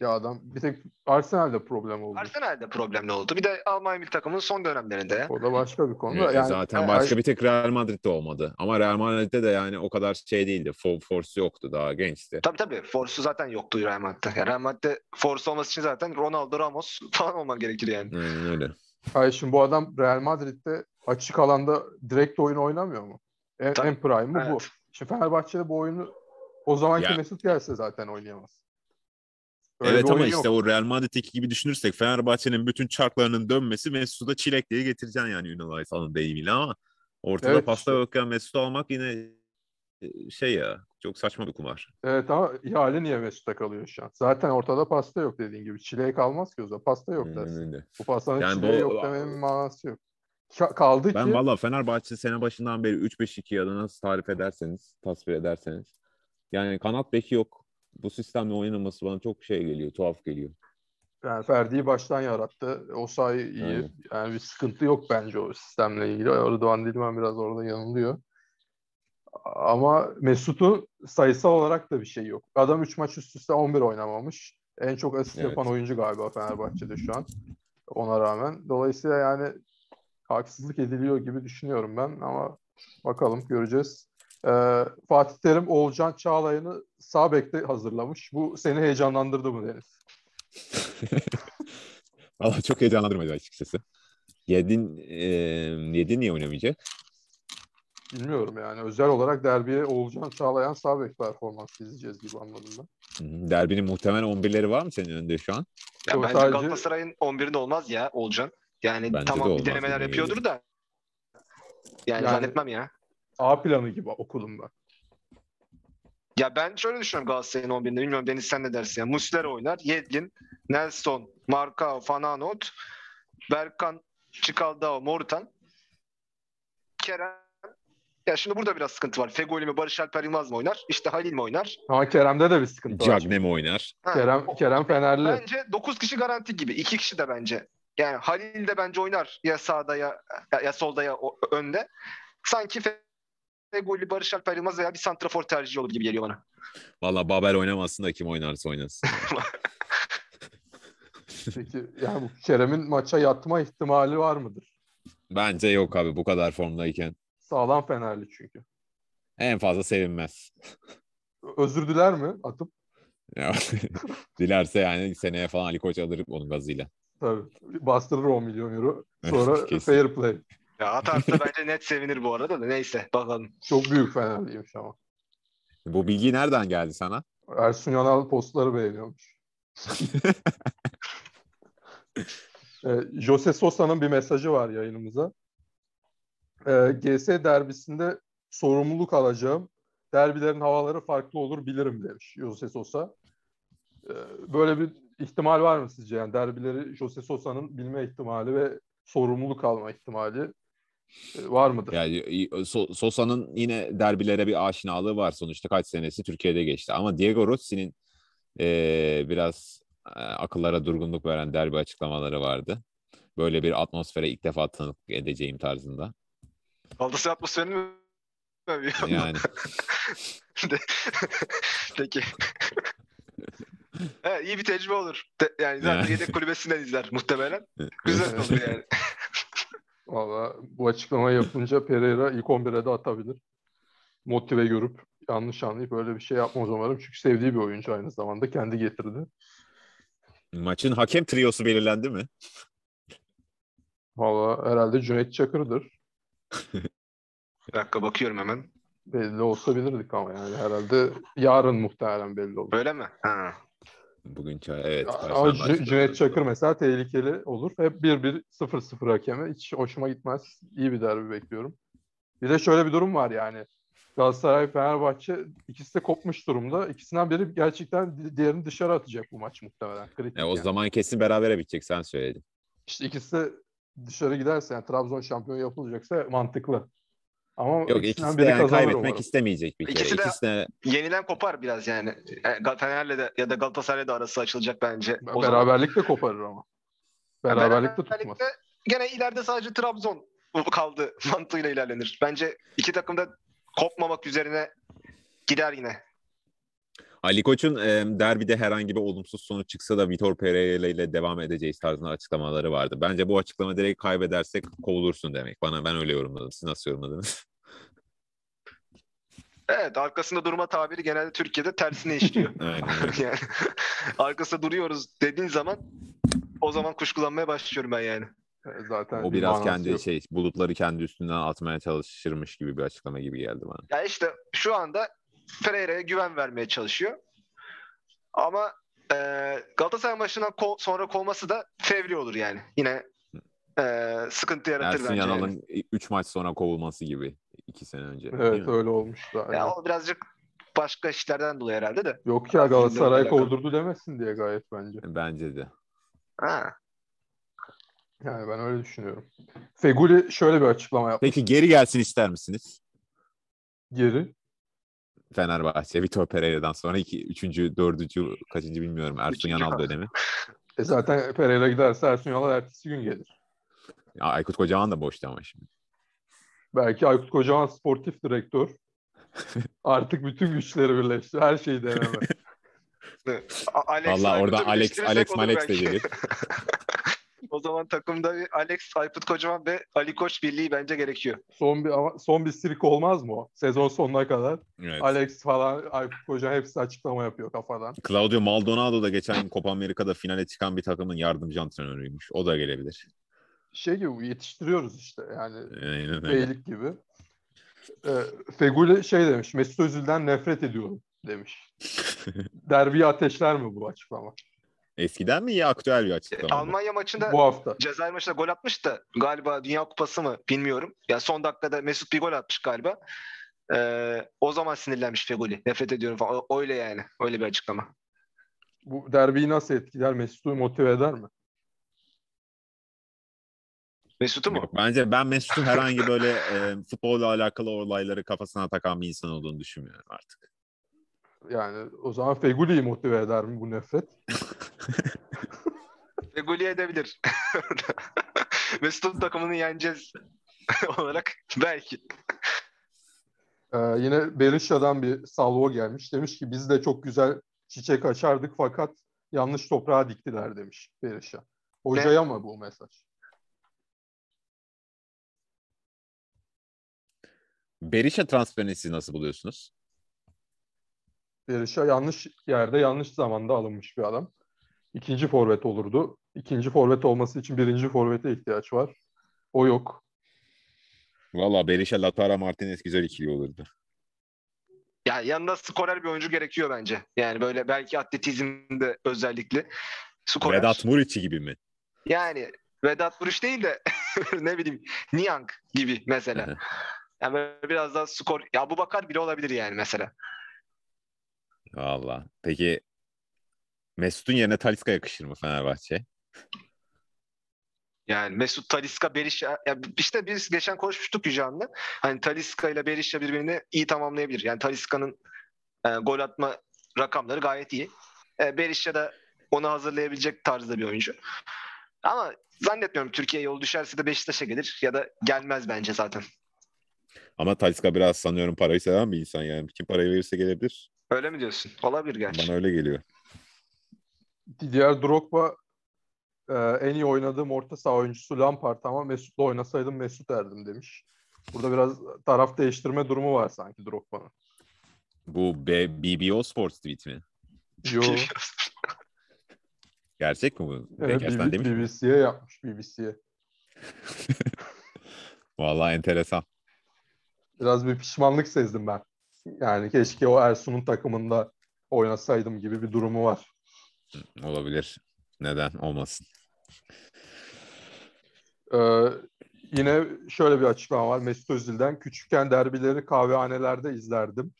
Ya adam bir tek Arsenal'de problem oldu. Arsenal'de problemli oldu. Bir de Almanya milli takımının son dönemlerinde. O da başka bir konu. Evet, yani, zaten yani, başka bir tek Real Madrid'de olmadı. Ama Real Madrid'de de yani o kadar şey değildi. For, force yoktu daha gençti. Tabii tabii. Force'u zaten yoktu Real Madrid'de. Yani Real Madrid'de force olması için zaten Ronaldo Ramos falan olman gerekir yani. Aynen öyle. Hayır şimdi bu adam Real Madrid'de açık alanda direkt oyun oynamıyor mu? En, en prime'ı evet. bu. Şimdi Fenerbahçe'de bu oyunu o zamanki ya. Mesut gelse zaten oynayamaz. Öyle evet ama işte yok. o Real Madrid'deki gibi düşünürsek Fenerbahçe'nin bütün çarklarının dönmesi Mesut'u da çilek diye getireceksin yani Ünal Aysal'ın deyimiyle ama ortada evet, pasta işte. yokken Mesut'u almak yine e, şey ya çok saçma bir kumar. Evet ama ihale niye Mesut'ta kalıyor şu an? Zaten ortada pasta yok dediğin gibi. Çileğe kalmaz ki o zaman. Pasta yok dersin. Hmm, bu pastanın yani çileği bu, yok demenin manası yok. Kaldı ben ki... Ben valla Fenerbahçe sene başından beri 3-5-2 ya da nasıl tarif ederseniz, tasvir ederseniz. Yani kanat beki yok. Bu sistemle oynaması bana çok şey geliyor, tuhaf geliyor. Yani Ferdi'yi baştan yarattı. O sayı iyi. Aynen. Yani bir sıkıntı yok bence o sistemle ilgili. Rıdvan Dilmen biraz orada yanılıyor. Ama Mesut'un sayısal olarak da bir şey yok. Adam 3 maç üst üste 11 oynamamış. En çok asist evet. yapan oyuncu galiba Fenerbahçe'de şu an. Ona rağmen. Dolayısıyla yani haksızlık ediliyor gibi düşünüyorum ben ama bakalım göreceğiz. Ee, Fatih Terim Oğulcan Çağlayan'ı sağ bekte hazırlamış. Bu seni heyecanlandırdı mı Deniz? Valla çok heyecanlandırmadı açıkçası. Yedin, e, Yedin niye oynamayacak? Bilmiyorum yani. Özel olarak derbiye Oğulcan Çağlayan sağ bek performans izleyeceğiz gibi anladım ben. Derbinin muhtemel 11'leri var mı senin önünde şu an? Ya bence sadece... Galatasaray'ın 11'inde olmaz ya Oğulcan. Yani Bence tamam bir denemeler yapıyordur da Yani, Yani- zannetmem ya. A planı gibi okudum ben. Ya ben şöyle düşünüyorum Galatasaray'ın 11'inde. Bilmiyorum Deniz sen ne dersin? ya. Muslera oynar. Yedlin, Nelson, Marcao, Fananot, Berkan, Çikaldao, Morutan, Kerem. Ya şimdi burada biraz sıkıntı var. Fegoli mi, Barış Alper Yılmaz mı oynar? İşte Halil mi oynar? Ama Kerem'de de bir sıkıntı var. Cagne mi oynar? Ha, Kerem, Kerem Fenerli. Bence 9 kişi garanti gibi. 2 kişi de bence. Yani Halil de bence oynar. Ya sağda ya, ya, solda ya önde. Sanki Fegoli, Barış Alper Yılmaz veya bir santrafor tercihi olur gibi geliyor bana. Valla Babel oynamasın da kim oynarsa oynasın. Peki yani bu Kerem'in maça yatma ihtimali var mıdır? Bence yok abi bu kadar formdayken. Sağlam Fenerli çünkü. En fazla sevinmez. Özür diler mi atıp? Ya, Dilerse yani seneye falan Ali Koç alır onun gazıyla. Tabii. Bastırır 10 milyon euro. Sonra fair play. Ya atarsa bence net sevinir bu arada da neyse bakalım. Çok büyük Fenerliymiş ama. Bu bilgi nereden geldi sana? Ersun Yanal postları beğeniyormuş. e, Jose Sosa'nın bir mesajı var yayınımıza. E, GS derbisinde sorumluluk alacağım. Derbilerin havaları farklı olur bilirim demiş Jose Sosa. E, böyle bir ihtimal var mı sizce? Yani derbileri Jose Sosa'nın bilme ihtimali ve sorumluluk alma ihtimali e, var mıdır? Yani So- Sosa'nın yine derbilere bir aşinalığı var sonuçta kaç senesi Türkiye'de geçti. Ama Diego Rossi'nin eee, biraz eee, akıllara durgunluk veren derbi açıklamaları vardı. Böyle bir atmosfere ilk defa tanık edeceğim tarzında. Galatasaray atmosferini mi? Yani Peki. Evet, iyi bir tecrübe olur. De- yani zaten Yani. yedek kulübesinden izler muhtemelen. Güzel olur yani. Valla bu açıklama yapınca Pereira ilk 11'e de atabilir. Motive görüp yanlış anlayıp öyle bir şey yapmaz umarım. Çünkü sevdiği bir oyuncu aynı zamanda. Kendi getirdi. maçın hakem triyosu belirlendi mi? Valla herhalde Cüneyt Çakır'dır. Bir dakika bakıyorum hemen. Belli olsa bilirdik ama yani herhalde yarın muhtemelen belli olur. Öyle mi? Ha. Bugün ça- evet. Ama. Cüneyt Çakır mesela tehlikeli olur. Hep 1-1 0-0 hakeme. Hiç hoşuma gitmez. İyi bir derbi bekliyorum. Bir de şöyle bir durum var yani. Galatasaray, Fenerbahçe ikisi de kopmuş durumda. İkisinden biri gerçekten di- diğerini dışarı atacak bu maç muhtemelen. Kritik Ya o yani. zaman kesin berabere bitecek sen söyledin. İşte ikisi de dışarı giderse yani Trabzon şampiyon yapılacaksa mantıklı. Ama Yok ikisi de yani kaybetmek umarım. istemeyecek bir kere. İkisi de- İkisi de Yenilen kopar biraz yani. Yani Gal- Fener'le de ya da Galatasaray'la da arası açılacak bence. O zaman- Beraberlik de koparır ama. Beraberlik de tutmaz. Beraberlikte Gene ileride sadece Trabzon kaldı mantığıyla ilerlenir. Bence iki takım da kopmamak üzerine gider yine. Ali Koç'un e, derbide herhangi bir olumsuz sonuç çıksa da Vitor Pereira ile devam edeceğiz tarzında açıklamaları vardı. Bence bu açıklama direkt kaybedersek kovulursun demek. Bana ben öyle yorumladım. Siz nasıl yorumladınız? Evet arkasında durma tabiri genelde Türkiye'de tersine işliyor. Yani arkasında duruyoruz dediğin zaman o zaman kuşkulanmaya başlıyorum ben yani. Zaten O bir biraz kendi yok. şey bulutları kendi üstünden atmaya çalışırmış gibi bir açıklama gibi geldi bana. Ya işte şu anda Pereira'ya güven vermeye çalışıyor. Ama e, Galatasaray maçından ko- sonra kovması da fevri olur yani. Yine e, sıkıntı yaratır Ersun bence. yani. Yanal'ın 3 maç sonra kovulması gibi 2 sene önce. Evet öyle olmuştu. aynen. Ya o birazcık başka işlerden dolayı herhalde de. Yok ya Galatasaray kovdurdu demesin diye gayet bence. Bence de. Ha. Yani ben öyle düşünüyorum. Feguli şöyle bir açıklama yaptı. Peki geri gelsin ister misiniz? Geri. Fenerbahçe, Vitor Pereira'dan sonra iki, üçüncü, dördüncü, kaçıncı bilmiyorum. Ersun Yanal dönemi. E zaten Pereira giderse Ersun Yanal ertesi gün gelir. Ya, Aykut Kocaman da boştu ama şimdi. Belki Aykut Kocaman sportif direktör. Artık bütün güçleri birleşti. Her şeyi deneme. Valla orada Alex, Alex Malex de gelir. o zaman takımda bir Alex, Aykut Kocaman ve Ali Koç birliği bence gerekiyor. son bir ama son bir sirk olmaz mı o? Sezon sonuna kadar. Evet. Alex falan Aykut Kocaman hepsi açıklama yapıyor kafadan. Claudio Maldonado da geçen Copa Amerika'da finale çıkan bir takımın yardımcı antrenörüymüş. O da gelebilir. Şey gibi yetiştiriyoruz işte yani Aynen beylik gibi. E, Feguli şey demiş. Mesut Özil'den nefret ediyorum demiş. Derbiyi ateşler mi bu açıklama? Eskiden mi ya aktüel bir açıklama? Almanya maçında Bu hafta. Cezayir maçında gol atmış da galiba Dünya Kupası mı bilmiyorum. Ya son dakikada Mesut bir gol atmış galiba. Ee, o zaman sinirlenmiş Fegoli. Nefret ediyorum falan. O- Öyle yani. Öyle bir açıklama. Bu derbiyi nasıl etkiler? Mesut'u motive eder mi? Mesut'u mu? Yok, bence ben Mesut'un herhangi böyle e, futbolla alakalı olayları kafasına takan bir insan olduğunu düşünmüyorum artık. Yani o zaman Feguli'yi motive eder mi bu nefret? Fegoli edebilir. Mesut'un takımını yeneceğiz olarak belki. Ee, yine Berisha'dan bir salvo gelmiş. Demiş ki biz de çok güzel çiçek açardık fakat yanlış toprağa diktiler demiş Berisha. Hocaya mı bu mesaj? Berisha transferini siz nasıl buluyorsunuz? Berisha yanlış yerde yanlış zamanda alınmış bir adam. İkinci forvet olurdu. İkinci forvet olması için birinci forvete ihtiyaç var. O yok. Valla Berisha Lautaro Martinez güzel ikili olurdu. Ya yanında skorer bir oyuncu gerekiyor bence. Yani böyle belki atletizmde özellikle. Skorer. Vedat Muriç'i gibi mi? Yani Vedat Vuruş değil de ne bileyim Niang gibi mesela. Yani böyle biraz daha skor. Ya bu bakar bile olabilir yani mesela. Valla. Peki Mesut'un yerine Talisca yakışır mı Fenerbahçe? Yani Mesut Taliska Berisha ya işte biz geçen konuşmuştuk Yücan'la. Hani Taliska ile Berisha birbirini iyi tamamlayabilir. Yani Taliska'nın e, gol atma rakamları gayet iyi. E, Berisha da onu hazırlayabilecek tarzda bir oyuncu. Ama zannetmiyorum Türkiye yol düşerse de Beşiktaş'a gelir ya da gelmez bence zaten. Ama Talisca biraz sanıyorum parayı seven bir insan yani. Kim parayı verirse gelebilir. Öyle mi diyorsun? Olabilir gerçi. Bana öyle geliyor. Diğer Drogba e, en iyi oynadığım orta saha oyuncusu Lampard ama Mesut'la oynasaydım Mesut erdim demiş. Burada biraz taraf değiştirme durumu var sanki Drogba'nın. Bu B- BBO Sports tweet mi? Yo, Gerçek mi bu? evet, Gerçekten demiş mi? BBC'ye yapmış BBC'ye. Vallahi enteresan. Biraz bir pişmanlık sezdim ben. Yani keşke o Ersun'un takımında oynasaydım gibi bir durumu var. Olabilir. Neden olmasın? Ee, yine şöyle bir açıklama var Mesut Özil'den. Küçükken derbileri kahvehanelerde izlerdim.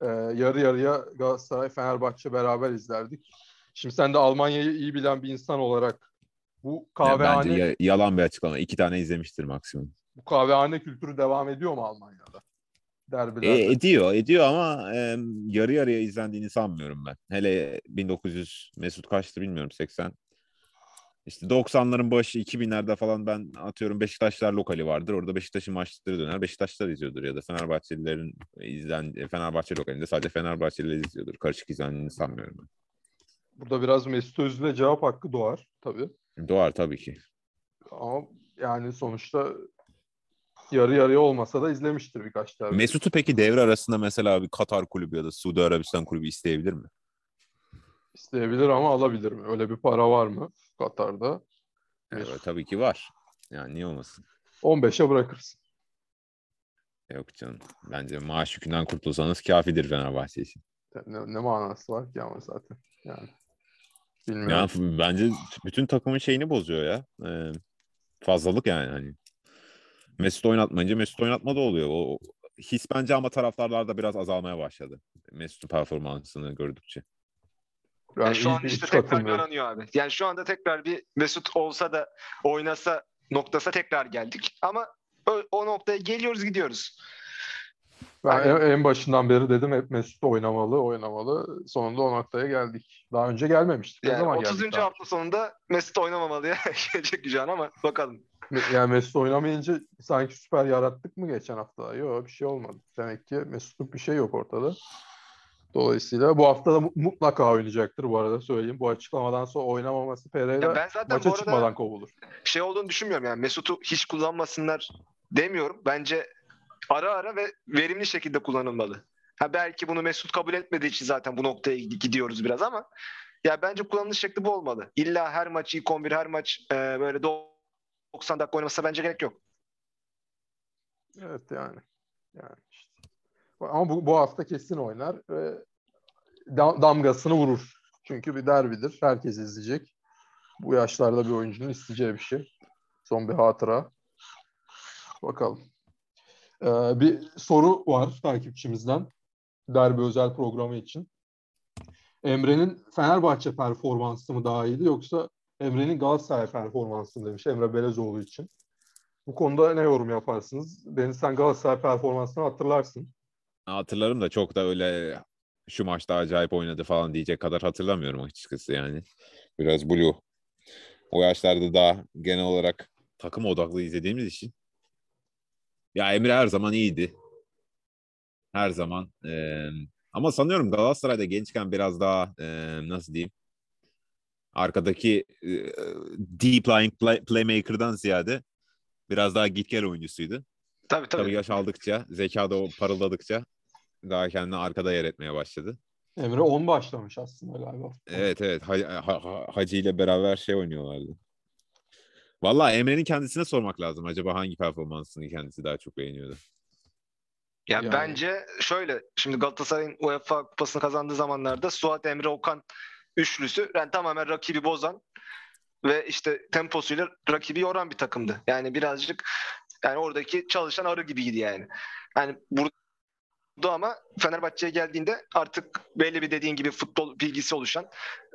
Ee, yarı yarıya Galatasaray, Fenerbahçe beraber izlerdik. Şimdi sen de Almanya'yı iyi bilen bir insan olarak bu kahvehane bence ya- yalan bir açıklama. İki tane izlemiştir maksimum. bu kahvehane kültürü devam ediyor mu Almanya'da? Derbilerde. E, ediyor, ediyor ama e, yarı yarıya izlendiğini sanmıyorum ben. Hele 1900 Mesut kaçtı bilmiyorum 80. İşte 90'ların başı 2000'lerde falan ben atıyorum Beşiktaşlar lokali vardır. Orada Beşiktaş'ın maçları döner. Beşiktaşlar izliyordur ya da Fenerbahçelilerin izlen Fenerbahçe lokalinde sadece Fenerbahçeliler izliyordur. Karışık izlendiğini sanmıyorum ben. Burada biraz Mesut Özil'e cevap hakkı doğar tabii. Doğar tabii ki. Ama yani sonuçta yarı yarıya olmasa da izlemiştir birkaç derbi. Mesut'u peki devre arasında mesela bir Katar kulübü ya da Suudi Arabistan kulübü isteyebilir mi? İsteyebilir ama alabilir mi? Öyle bir para var mı Katar'da? Evet, Mesut. tabii ki var. Yani niye olmasın? 15'e bırakırsın. Yok canım. Bence maaş yükünden kurtulsanız kafidir Fenerbahçe için. Ne, ne manası var ki ama zaten. Yani. Bilmiyorum. Ya f- bence bütün takımın şeyini bozuyor ya. Ee, fazlalık yani hani. Mesut oynatmayınca Mesut oynatma da oluyor. O his bence ama taraftarlarda biraz azalmaya başladı. Mesut'un performansını gördükçe. Ben Yani şu an işte tekrar aranıyor abi. Yani şu anda tekrar bir Mesut olsa da oynasa noktasa tekrar geldik. Ama o, o noktaya geliyoruz gidiyoruz. Ben Aynen. en, en başından beri dedim hep Mesut oynamalı, oynamalı. Sonunda o noktaya geldik. Daha önce gelmemiştik. Ne Yani zaman 30. geldik? daha hafta sonunda Mesut oynamamalıya gelecek Gücan ama bakalım. Yani Mesut oynamayınca sanki süper yarattık mı geçen hafta? Yok bir şey olmadı. Demek ki Mesut'luk bir şey yok ortada. Dolayısıyla bu hafta da mu- mutlaka oynayacaktır bu arada söyleyeyim. Bu açıklamadan sonra oynamaması Pereira ben zaten maça çıkmadan kovulur. şey olduğunu düşünmüyorum yani Mesut'u hiç kullanmasınlar demiyorum. Bence ara ara ve verimli şekilde kullanılmalı. Ha belki bunu Mesut kabul etmediği için zaten bu noktaya gid- gidiyoruz biraz ama ya bence kullanılış şekli bu olmalı. İlla her maç ilk 11 her maç e, böyle 90 dakika oynaması bence gerek yok. Evet yani. Yani işte. Ama bu, bu hafta kesin oynar ve dam- damgasını vurur. Çünkü bir derbidir. Herkes izleyecek. Bu yaşlarda bir oyuncunun isteyeceği bir şey. Son bir hatıra. Bakalım. Ee, bir soru var takipçimizden. Derbi özel programı için. Emre'nin Fenerbahçe performansı mı daha iyiydi yoksa Emre'nin Galatasaray performansı mı demiş Emre Belezoğlu için. Bu konuda ne yorum yaparsınız? Deniz sen Galatasaray performansını hatırlarsın. Hatırlarım da çok da öyle şu maçta acayip oynadı falan diyecek kadar hatırlamıyorum açıkçası yani. Biraz blue. O yaşlarda daha genel olarak takım odaklı izlediğimiz için. Ya Emre her zaman iyiydi. Her zaman. Ee, ama sanıyorum Galatasaray'da gençken biraz daha e, nasıl diyeyim arkadaki e, deep lying play, playmaker'dan ziyade biraz daha git gel oyuncusuydu. Tabii tabii. Tabii yaş aldıkça, zeka da o parıldadıkça daha kendini arkada yer etmeye başladı. Emre 10 başlamış aslında galiba. Evet evet ha, ha, ha, Hacı ile beraber şey oynuyorlardı. Valla Emre'nin kendisine sormak lazım. Acaba hangi performansını kendisi daha çok beğeniyordu? Ya Yani- bence şöyle şimdi Galatasaray'ın UEFA kupasını kazandığı zamanlarda Suat Emre Okan üçlüsü yani tamamen rakibi bozan ve işte temposuyla rakibi yoran bir takımdı. Yani birazcık yani oradaki çalışan arı gibiydi yani. Yani burada ama Fenerbahçe'ye geldiğinde artık belli bir dediğin gibi futbol bilgisi oluşan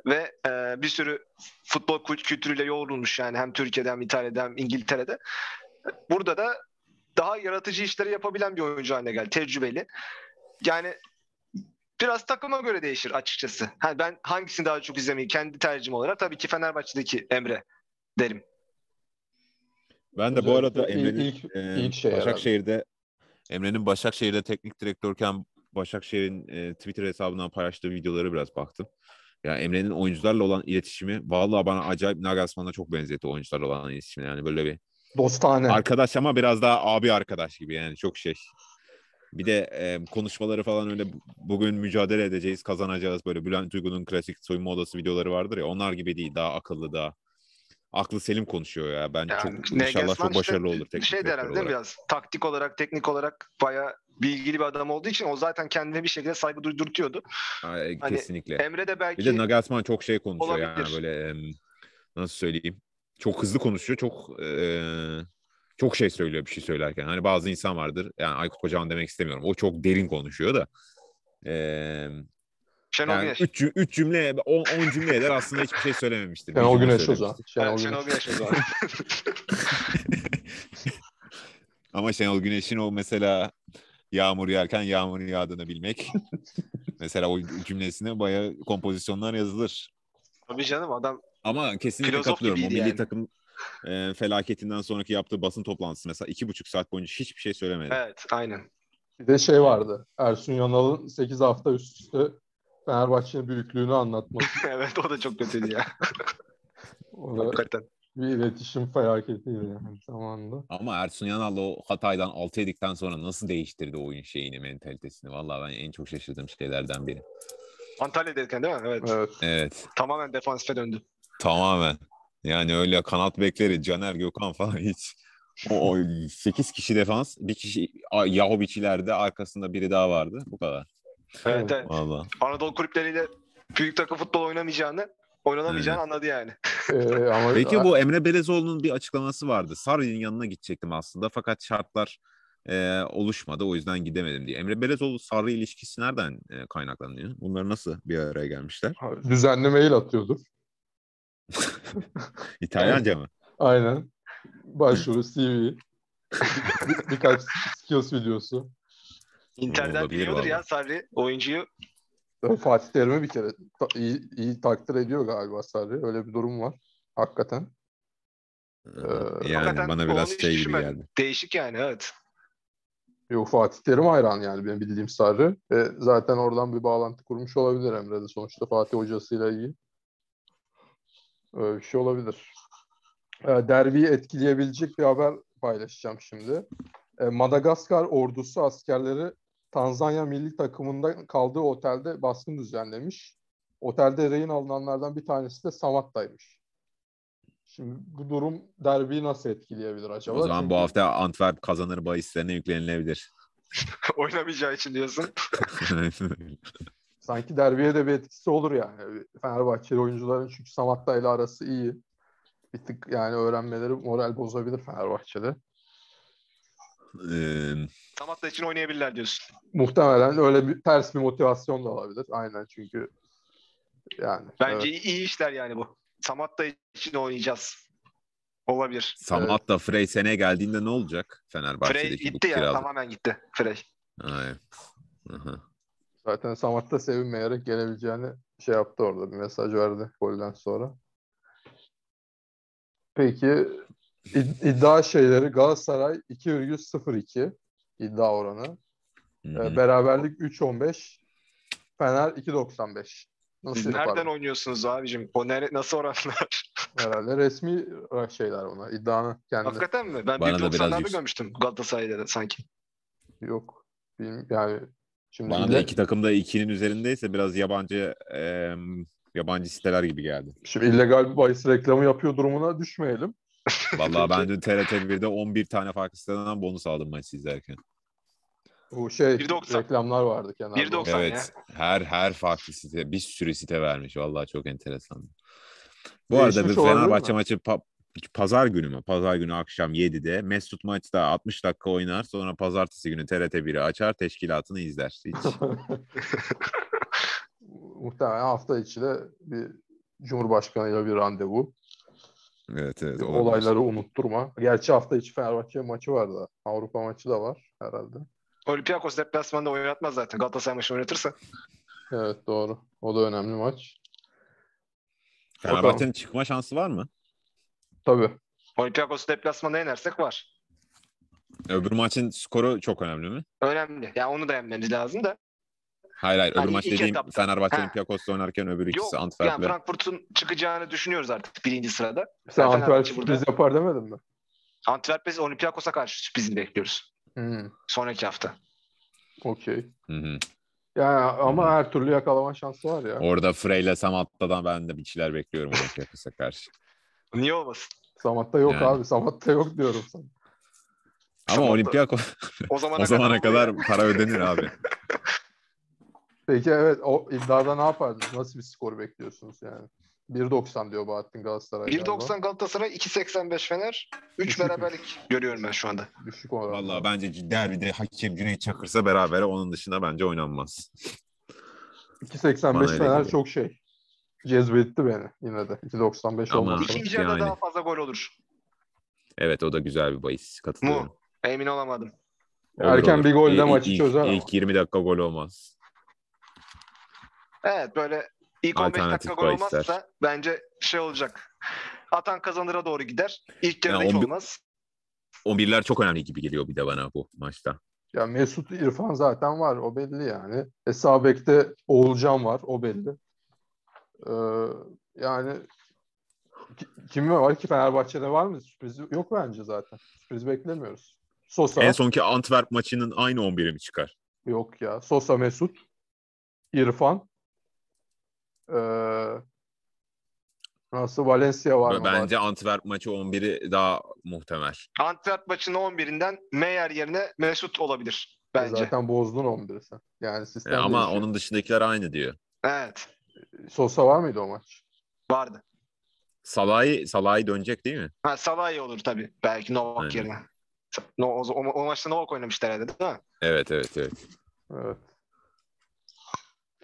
ve e, bir sürü futbol kült- kültürüyle yoğrulmuş yani hem Türkiye'de hem İtalya'da hem İngiltere'de. Burada da daha yaratıcı işleri yapabilen bir oyuncu haline geldi. Tecrübeli. Yani biraz takıma göre değişir açıkçası. Ha, ben hangisini daha çok izlemeyi kendi tercihim olarak tabii ki Fenerbahçe'deki Emre derim. Ben de bu arada Emre'nin ilk- ilk- e, ilk şey herhalde. Başakşehir'de Emre'nin Başakşehir'de teknik direktörken Başakşehir'in e, Twitter hesabından paylaştığı videoları biraz baktım. Ya Emre'nin oyuncularla olan iletişimi vallahi bana acayip Nagelsmann'a çok benzetti oyuncularla olan iletişimi. Yani böyle bir Dostane. arkadaş ama biraz daha abi arkadaş gibi yani çok şey. Bir de e, konuşmaları falan öyle bu- bugün mücadele edeceğiz, kazanacağız. Böyle Bülent Uygun'un klasik soyunma odası videoları vardır ya. Onlar gibi değil, daha akıllı, daha aklı selim konuşuyor ya. Ben Yani çok inşallah çok işte başarılı olur teknik Şey der herhalde biraz taktik olarak, teknik olarak bayağı bilgili bir adam olduğu için o zaten kendine bir şekilde saygı duydurtuyordu. Ay, Hani Kesinlikle. Emre de belki Bir de Nagelsmann çok şey konuşuyor yani olabilir. böyle em, nasıl söyleyeyim? Çok hızlı konuşuyor. Çok eee, çok şey söylüyor bir şey söylerken. Hani bazı insan vardır. Yani Aykut Kocaman demek istemiyorum. O çok derin konuşuyor da. Eee Şenol yani Güneş. 3 üç cümle 10 cümle eder aslında hiçbir şey söylememiştir. Şenol Güneş o zaman. Şenol Şenol Güneş. O zaman. Ama Şenol Güneş'in o mesela yağmur yağarken yağmur yağdığını bilmek. mesela o cümlesine bayağı kompozisyonlar yazılır. Tabii canım adam Ama kesinlikle Filozof katılıyorum. O milli yani. takım e, felaketinden sonraki yaptığı basın toplantısı mesela iki buçuk saat boyunca hiçbir şey söylemedi. evet aynen. Bir de şey vardı. Ersun Yanal'ın 8 hafta üst üste Fenerbahçe'nin büyüklüğünü anlatması. evet o da çok kötüydü ya. O da Hakikaten. bir iletişim felaketiydi yani zamanında. Ama Ersun Yanal o Hatay'dan 6 yedikten sonra nasıl değiştirdi oyun şeyini, mentalitesini? Vallahi ben en çok şaşırdığım şeylerden biri. Antalya'dayken değil mi? Evet. Evet. Evet, Tamamen defansife döndü. tamamen. Yani öyle kanat bekleri, Caner Gökhan falan hiç. O, o 8 kişi defans, bir kişi Yahovic ileride, arkasında biri daha vardı. Bu kadar. Evet, evet. Vallahi. Anadolu kulüpleriyle büyük takım futbol oynamayacağını, oynanamayacağını anladı yani. Ee, ama Peki bu Emre Belezoğlu'nun bir açıklaması vardı. Sarri'nin yanına gidecektim aslında fakat şartlar e, oluşmadı o yüzden gidemedim diye. Emre Belezoğlu Sarri ilişkisi nereden e, kaynaklanıyor? Bunlar nasıl bir araya gelmişler? düzenli mail atıyordur. İtalyanca mı? Aynen. Başvuru, CV. Bir- birkaç skills videosu. Inter'den biliyordur ya Sarri oyuncuyu. Ee, Fatih Terim'i bir kere ta- iyi, iyi takdir ediyor galiba Sarri. Öyle bir durum var. Hakikaten. yani hakikaten bana biraz şey gibi geldi. Değişik yani evet. Yok Fatih Terim hayran yani benim bildiğim Sarri. Ve zaten oradan bir bağlantı kurmuş olabilir Emre de. Sonuçta Fatih hocasıyla iyi. Öyle bir şey olabilir. Ee, derbiyi etkileyebilecek bir haber paylaşacağım şimdi. Ee, Madagaskar ordusu askerleri Tanzanya milli takımında kaldığı otelde baskın düzenlemiş. Otelde rehin alınanlardan bir tanesi de Samatta'ymış. Şimdi bu durum derbiyi nasıl etkileyebilir acaba? O zaman bu Çünkü- hafta Antwerp kazanır bahislerine yüklenilebilir. Oynamayacağı için diyorsun. sanki derbiye de bir etkisi olur yani. Fenerbahçeli oyuncuların çünkü Samatta ile arası iyi. Bir tık yani öğrenmeleri moral bozabilir Fenerbahçe'de. Ee, Samatta için oynayabilirler diyorsun. Muhtemelen öyle bir ters bir motivasyon da olabilir. Aynen çünkü yani. Bence evet. iyi, işler yani bu. Samatta için oynayacağız. Olabilir. Samatta Frey seneye geldiğinde ne olacak Frey Fenerbahçe'deki bu gitti ya kiralık? tamamen gitti Frey. Aynen. Aha. Zaten Samatta sevinmeyerek gelebileceğini şey yaptı orada bir mesaj verdi golden sonra. Peki id- iddia şeyleri Galatasaray 2,02 iddia oranı. Hı Ee, beraberlik 3.15. Fener 2.95. Nasıl Siz nereden yapardın? oynuyorsunuz abicim? O nere, nasıl oranlar? Herhalde resmi şeyler onlar. İddianın kendi. Hakikaten mi? Ben Bana da biraz 1.90'larda yüksek. görmüştüm Galatasaray'da da sanki. Yok. Bilmiyorum. Yani şimdi Bana da ille- iki takım da ikinin üzerindeyse biraz yabancı em, yabancı siteler gibi geldi. şimdi illegal bir bahis reklamı yapıyor durumuna düşmeyelim. Vallahi ben dün TRT 1'de 11 tane farklı siteden bonus aldım maçı izlerken. Bu şey 1.90. reklamlar vardı kenarda. 1.90 Evet. Her her farklı site bir sürü site vermiş. Vallahi çok enteresan. Bu Değişmiş arada bir Fenerbahçe maçı pa- pazar günü mü? Pazar günü akşam 7'de. Mesut maçta 60 dakika oynar. Sonra pazartesi günü TRT 1'i açar. Teşkilatını izler. Hiç. Muhtemelen hafta içi de bir Cumhurbaşkanıyla bir randevu. evet evet. olabilir. Olayları unutturma. Gerçi hafta içi Fenerbahçe maçı var da. Avrupa maçı da var herhalde. Olympiakos deplasmanda oynatmaz zaten. Galatasaray maçı oynatırsa. Evet doğru. O da önemli maç. Fenerbahçe'nin çıkma şansı var mı? Tabii. Olympiakos'u deplasmanda yenersek var. Öbür maçın skoru çok önemli mi? Önemli. Yani onu da yenmemiz lazım da. Hayır hayır. Hani Öbür maç ilk dediğim etapta. Fenerbahçe Ha. Olympiakos'ta oynarken öbür Yok. ikisi Yani Antwerp'le. Frankfurt'un çıkacağını düşünüyoruz artık birinci sırada. Sen Yani Antwerp Fenerbahçe burada- sürpriz yapar demedin mi? Antwerp biz Olympiakos'a karşı sürprizini bekliyoruz. Hmm, Sonraki hafta. Okey. Hı hı. Yani ama her türlü yakalama şansı var ya. Orada Frey'le Samatta'dan ben de bir şeyler bekliyorum Olympiakos'a karşı. Niye olmasın? Samat'ta yok Yani. abi. Samat'ta yok diyorum sana. Ama Samatta- Olympiakos O zamana, o zamana ya. kadar para ödenir abi. Peki evet o iddiada ne yapardınız? Nasıl bir skor bekliyorsunuz yani? 1.90 diyor Bahattin Galatasaray. galiba. 1.90 Galatasaray, 2.85 Fener, 3 Düşük. beraberlik görüyorum ben şu anda. Düşük oran. Vallahi bence derbide hakem Cüneyt Çakır'sa berabere onun dışında bence oynanmaz. 2.85 Bana öyle Fener çok şey. Cezbetti beni yine de. 2.95 Ama- olmasa. İkinci yarıda yani. daha fazla gol olur. Evet o da güzel bir bahis. Katılıyorum. Mu? Emin olamadım. Olur, Erken olur. bir golle İlk- maçı ilk- çözer. İlk 20 dakika gol olmaz. Evet böyle ilk 15 dakika gol bahisler. olmazsa bence şey olacak. Atan kazanıra doğru gider. İlk yarıda Ya hiç on bir- olmaz. 11'ler çok önemli gibi geliyor bir de bana bu maçta. Ya Mesut İrfan zaten var. O belli yani. E sağ bekte Oğulcan var. O belli. Ee, yani ki- kimi var ki Fenerbahçe'de var mı? Sürpriz yok bence zaten. Sürpriz beklemiyoruz. Sosa En sonki Antwerp maçının aynı 11'i mi çıkar? yok ya. Sosa Mesut İrfan ee, nasıl Valencia var mı? Bence Antwerp maçı 11'i daha muhtemel. Antwerp maçının 11'inden Meyer yerine Mesut olabilir bence. Zaten bozdun 11'i sen. Yani sistem E, ama değişiyor. onun dışındakiler aynı diyor. Evet. Sosa var mıydı o maç? Vardı. Salah'ı Salah'ı dönecek değil mi? Ha, Salah iyi olur tabii. Belki Novak Aynen. yerine. No, o, o, o maçta Novak oynamıştı herhalde değil mi? Evet evet evet. Evet.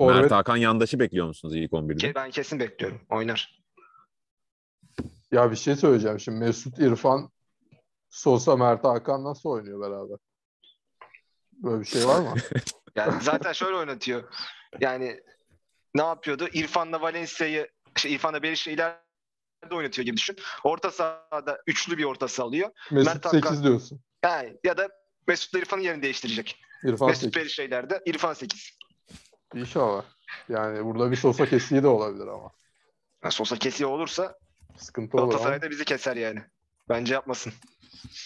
Mert Hakan yandaşı bekliyor musunuz ilk 11'de? Ke- Ben kesin bekliyorum. Oynar. Ya bir şey söyleyeceğim şimdi Mesut İrfan Sosa Mert Hakan nasıl oynuyor beraber? Böyle bir şey var mı? Yani zaten şöyle oynatıyor. Yani ne yapıyordu? İrfan'la Valencia'yı şey, İrfan'la Beriş'i ileride oynatıyor gibi düşün. Orta sahada üçlü bir orta saha alıyor. Mesut Mert Hakan- 8 diyorsun. Yani ya da Mesut'la İrfan'ın yerini değiştirecek. İrfan Mesut 8. Beriş ileride, İrfan 8. İnşallah. Yani burada bir Sosa kesiği de olabilir ama. Yani Sosa kesiyor olursa Sıkıntı olur ama. Galatasaray da bizi keser yani. Bence yapmasın.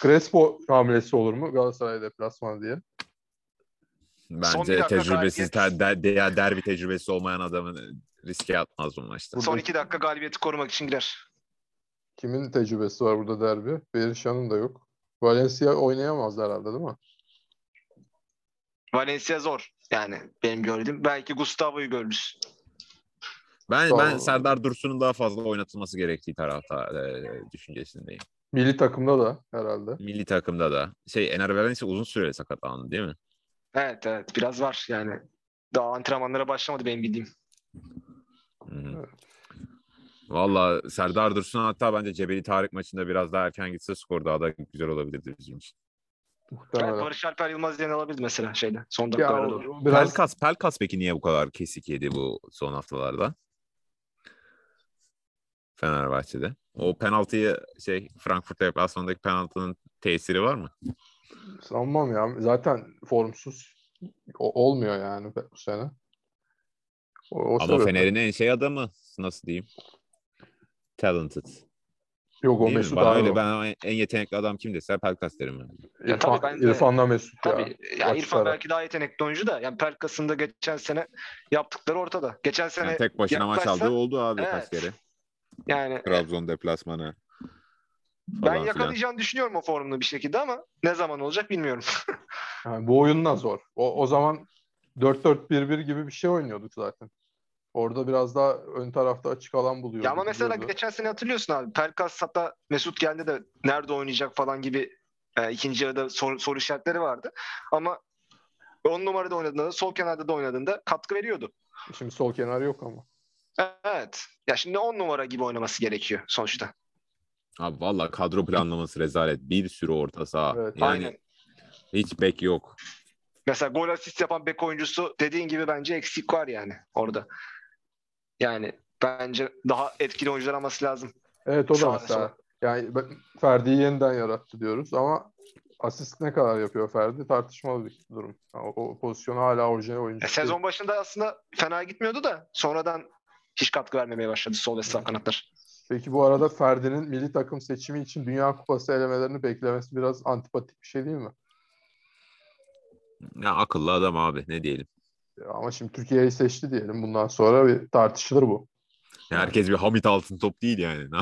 Crespo hamlesi olur mu Galatasaray deplasmanı diye? Bence tecrübesiz galibiyet. ter, der, der- derbi tecrübesi olmayan adamın riske atmaz bu maçta. Burada- Son iki dakika galibiyeti korumak için girer. Kimin tecrübesi var burada derbi? Berisha'nın da yok. Valencia oynayamaz herhalde değil mi? Valencia zor. Yani benim gördüğüm. Belki Gustavo'yu görürüz. Ben Tamam. ben Serdar Dursun'un daha fazla oynatılması gerektiği tarafta e, düşüncesindeyim. Milli takımda da herhalde. Milli takımda da. Şey Ener Valencia uzun süreli sakatlandı değil mi? Evet evet biraz var yani. Daha antrenmanlara başlamadı benim bildiğim. Evet. Valla Serdar Dursun hatta bence Cebeli Tarık maçında biraz daha erken gitse skor daha da güzel olabilirdi bizim için. Muhtemelen. Barış Alper Yılmaz yerine alabilir mesela şeyde son Ya dakikalara doğru. biraz Pelkas, Pelkas peki niye bu kadar kesik yedi bu son haftalarda? Fenerbahçe'de. O penaltıyı şey Frankfurt deplasmanındaki penaltının tesiri var mı? Sanmam ya. Zaten formsuz O- olmuyor yani bu sene. O, o Ama sebeple. Fener'in en şey adamı nasıl diyeyim? Talented. Yok o Değil? Mesut Bana abi. öyle o. ben en yetenekli adam kim dese Pelkas derim. yani. Ya İrfan, tabii ben de- İrfan'la Mesut ya. Tabii. Ya Açık İrfan ara. belki daha yetenekli oyuncu da. Yani Pelkas'ın da geçen sene yaptıkları ortada. Geçen sene Yani tek başına maç yaklaşsa- aldığı oldu abi kaç Evet. kere. yani Trabzon deplasmanı. Ben yakalayacağını düşünüyorum o formunu bir şekilde ama ne zaman olacak bilmiyorum. Yani bu oyun da zor. O, o zaman 4-4-1-1 gibi bir şey oynuyorduk zaten. Orada biraz daha ön tarafta açık alan buluyorduk. ya ama mesela gidiyordu. geçen sene hatırlıyorsun abi. Pelkas hatta Mesut geldi de nerede oynayacak falan gibi e, ikinci yarıda soru, soru işaretleri vardı. Ama 10 numarada oynadığında da sol kenarda da oynadığında katkı veriyordu. Şimdi sol kenar yok ama. Evet. Ya şimdi 10 numara gibi oynaması gerekiyor sonuçta. Abi valla kadro planlaması rezalet. Bir sürü orta saha. Evet. yani Aynen. hiç bek yok. Mesela gol asist yapan bek oyuncusu dediğin gibi bence eksik var yani orada. Yani bence daha etkili oyuncular alması lazım. Evet o da mesela. Yani ben- Ferdi'yi yeniden yarattı diyoruz ama asist ne kadar yapıyor Ferdi tartışmalı bir durum. Yani o, o pozisyonu hala orijinal oyuncu. E, sezon başında aslında fena gitmiyordu da sonradan hiç katkı vermemeye başladı sol ve sağ kanatlar. Peki bu arada Ferdi'nin milli takım seçimi için Dünya Kupası elemelerini beklemesi biraz antipatik bir şey değil mi? Ya akıllı adam abi ne diyelim. Ya Ama şimdi Türkiye'yi seçti diyelim. Bundan sonra bir tartışılır bu. Ya herkes bir Hamit altın top değil yani.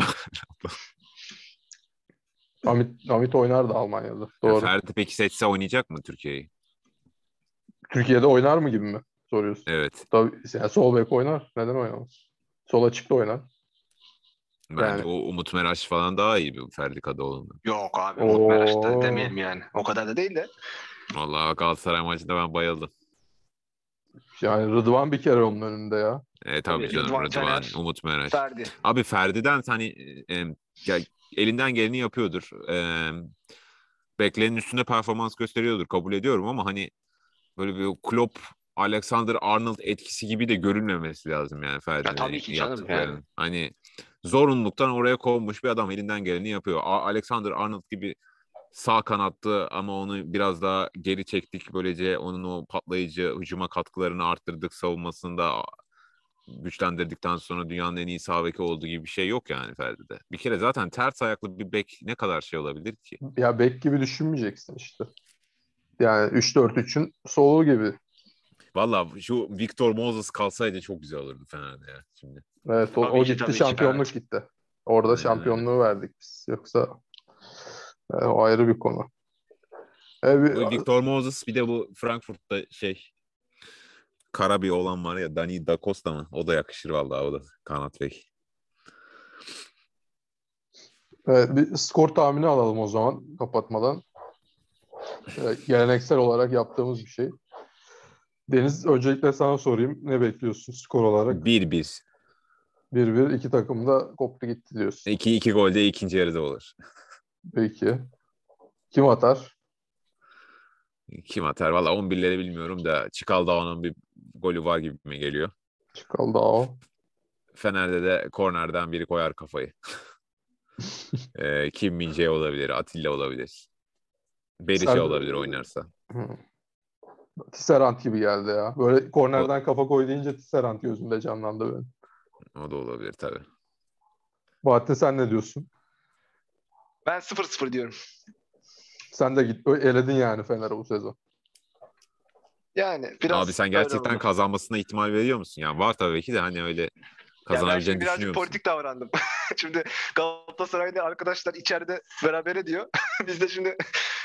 Hamit, Hamit oynar da Almanya'da. Ya Doğru. Ferdi peki seçse oynayacak mı Türkiye'yi? Türkiye'de oynar mı gibi mi soruyorsun? Evet. Tabii yani sol bek oynar. Neden oynamaz? Sol açıkta oynar. Bence Yani- o Umut Meraş falan daha iyi bir Ferdi Kadıoğlu'ndan. Yok abi. Oo. Umut Meraş'ta demeyelim yani. O kadar da değil de. Vallahi Galatasaray maçında ben bayıldım. Yani Rıdvan bir kere onun önünde ya. E tabii, canım Rıdvan Rıdvan, Caner. Umut Meraş. Ferdi. Abi Ferdi'den hani e, ya, elinden geleni yapıyordur. E, beklenenin üstünde performans gösteriyordur. Kabul ediyorum ama hani böyle bir Klopp, Alexander Arnold etkisi gibi de görünmemesi lazım yani Ferdi'nin tabii ki canım, yani. Hani zorunluluktan oraya konmuş bir adam elinden geleni yapıyor. A- Alexander Arnold gibi sağ kanattı ama onu biraz daha geri çektik. Böylece onun o patlayıcı hücuma katkılarını arttırdık. Savunmasında güçlendirdikten sonra dünyanın en iyi sağ beki olduğu gibi bir şey yok yani Ferdi'de. Bir kere zaten ters ayaklı bir bek ne kadar şey olabilir ki? Ya bek gibi düşünmeyeceksin işte. Yani 3-4-3'ün solu gibi. Valla şu Victor Moses kalsaydı çok güzel olurdu Fener'de ya şimdi. Evet o, Tabii o gitti tabii şampiyonluk evet. gitti. Orada Aynen şampiyonluğu verdik biz. Yoksa e, o ayrı bir konu. E, bir- Bu Victor Moses bir de bu Frankfurt'ta şey kara bir olan var ya Dani Da Costa mı? O da yakışır vallahi o da kanat bek. Evet, bir skor tahmini alalım o zaman kapatmadan. Ee, geleneksel olarak yaptığımız bir şey. Deniz öncelikle sana sorayım. Ne bekliyorsun skor olarak? 1-1. 1-1 iki takım da koptu gitti diyorsun. 2-2 gol de ikinci yarıda olur. Peki. Kim atar? Kim atar? Valla 11'leri bilmiyorum da Çikaldağ'ın bir golü var gibi mi geliyor. Çıkaldı o. Fener'de de kornerden biri koyar kafayı. ee, Kim Mince olabilir, Atilla olabilir. Berisha Sen- olabilir oynarsa. Hı. Tisserant gibi geldi ya. Böyle kornerden kafa koy deyince Tisserant gözümde canlandı benim. O da olabilir tabii. Bahattin sen ne diyorsun? Ben 0-0 diyorum. Sen de git eledin yani Fener'e bu sezon. Yani biraz Abi sen gerçekten kazanmasına ihtimal veriyor musun? Yani var tabii ki de hani öyle kazanabileceğini birazcık düşünüyor musun? politik davrandım. şimdi Galatasaraylı arkadaşlar içeride berabere diyor. Biz de şimdi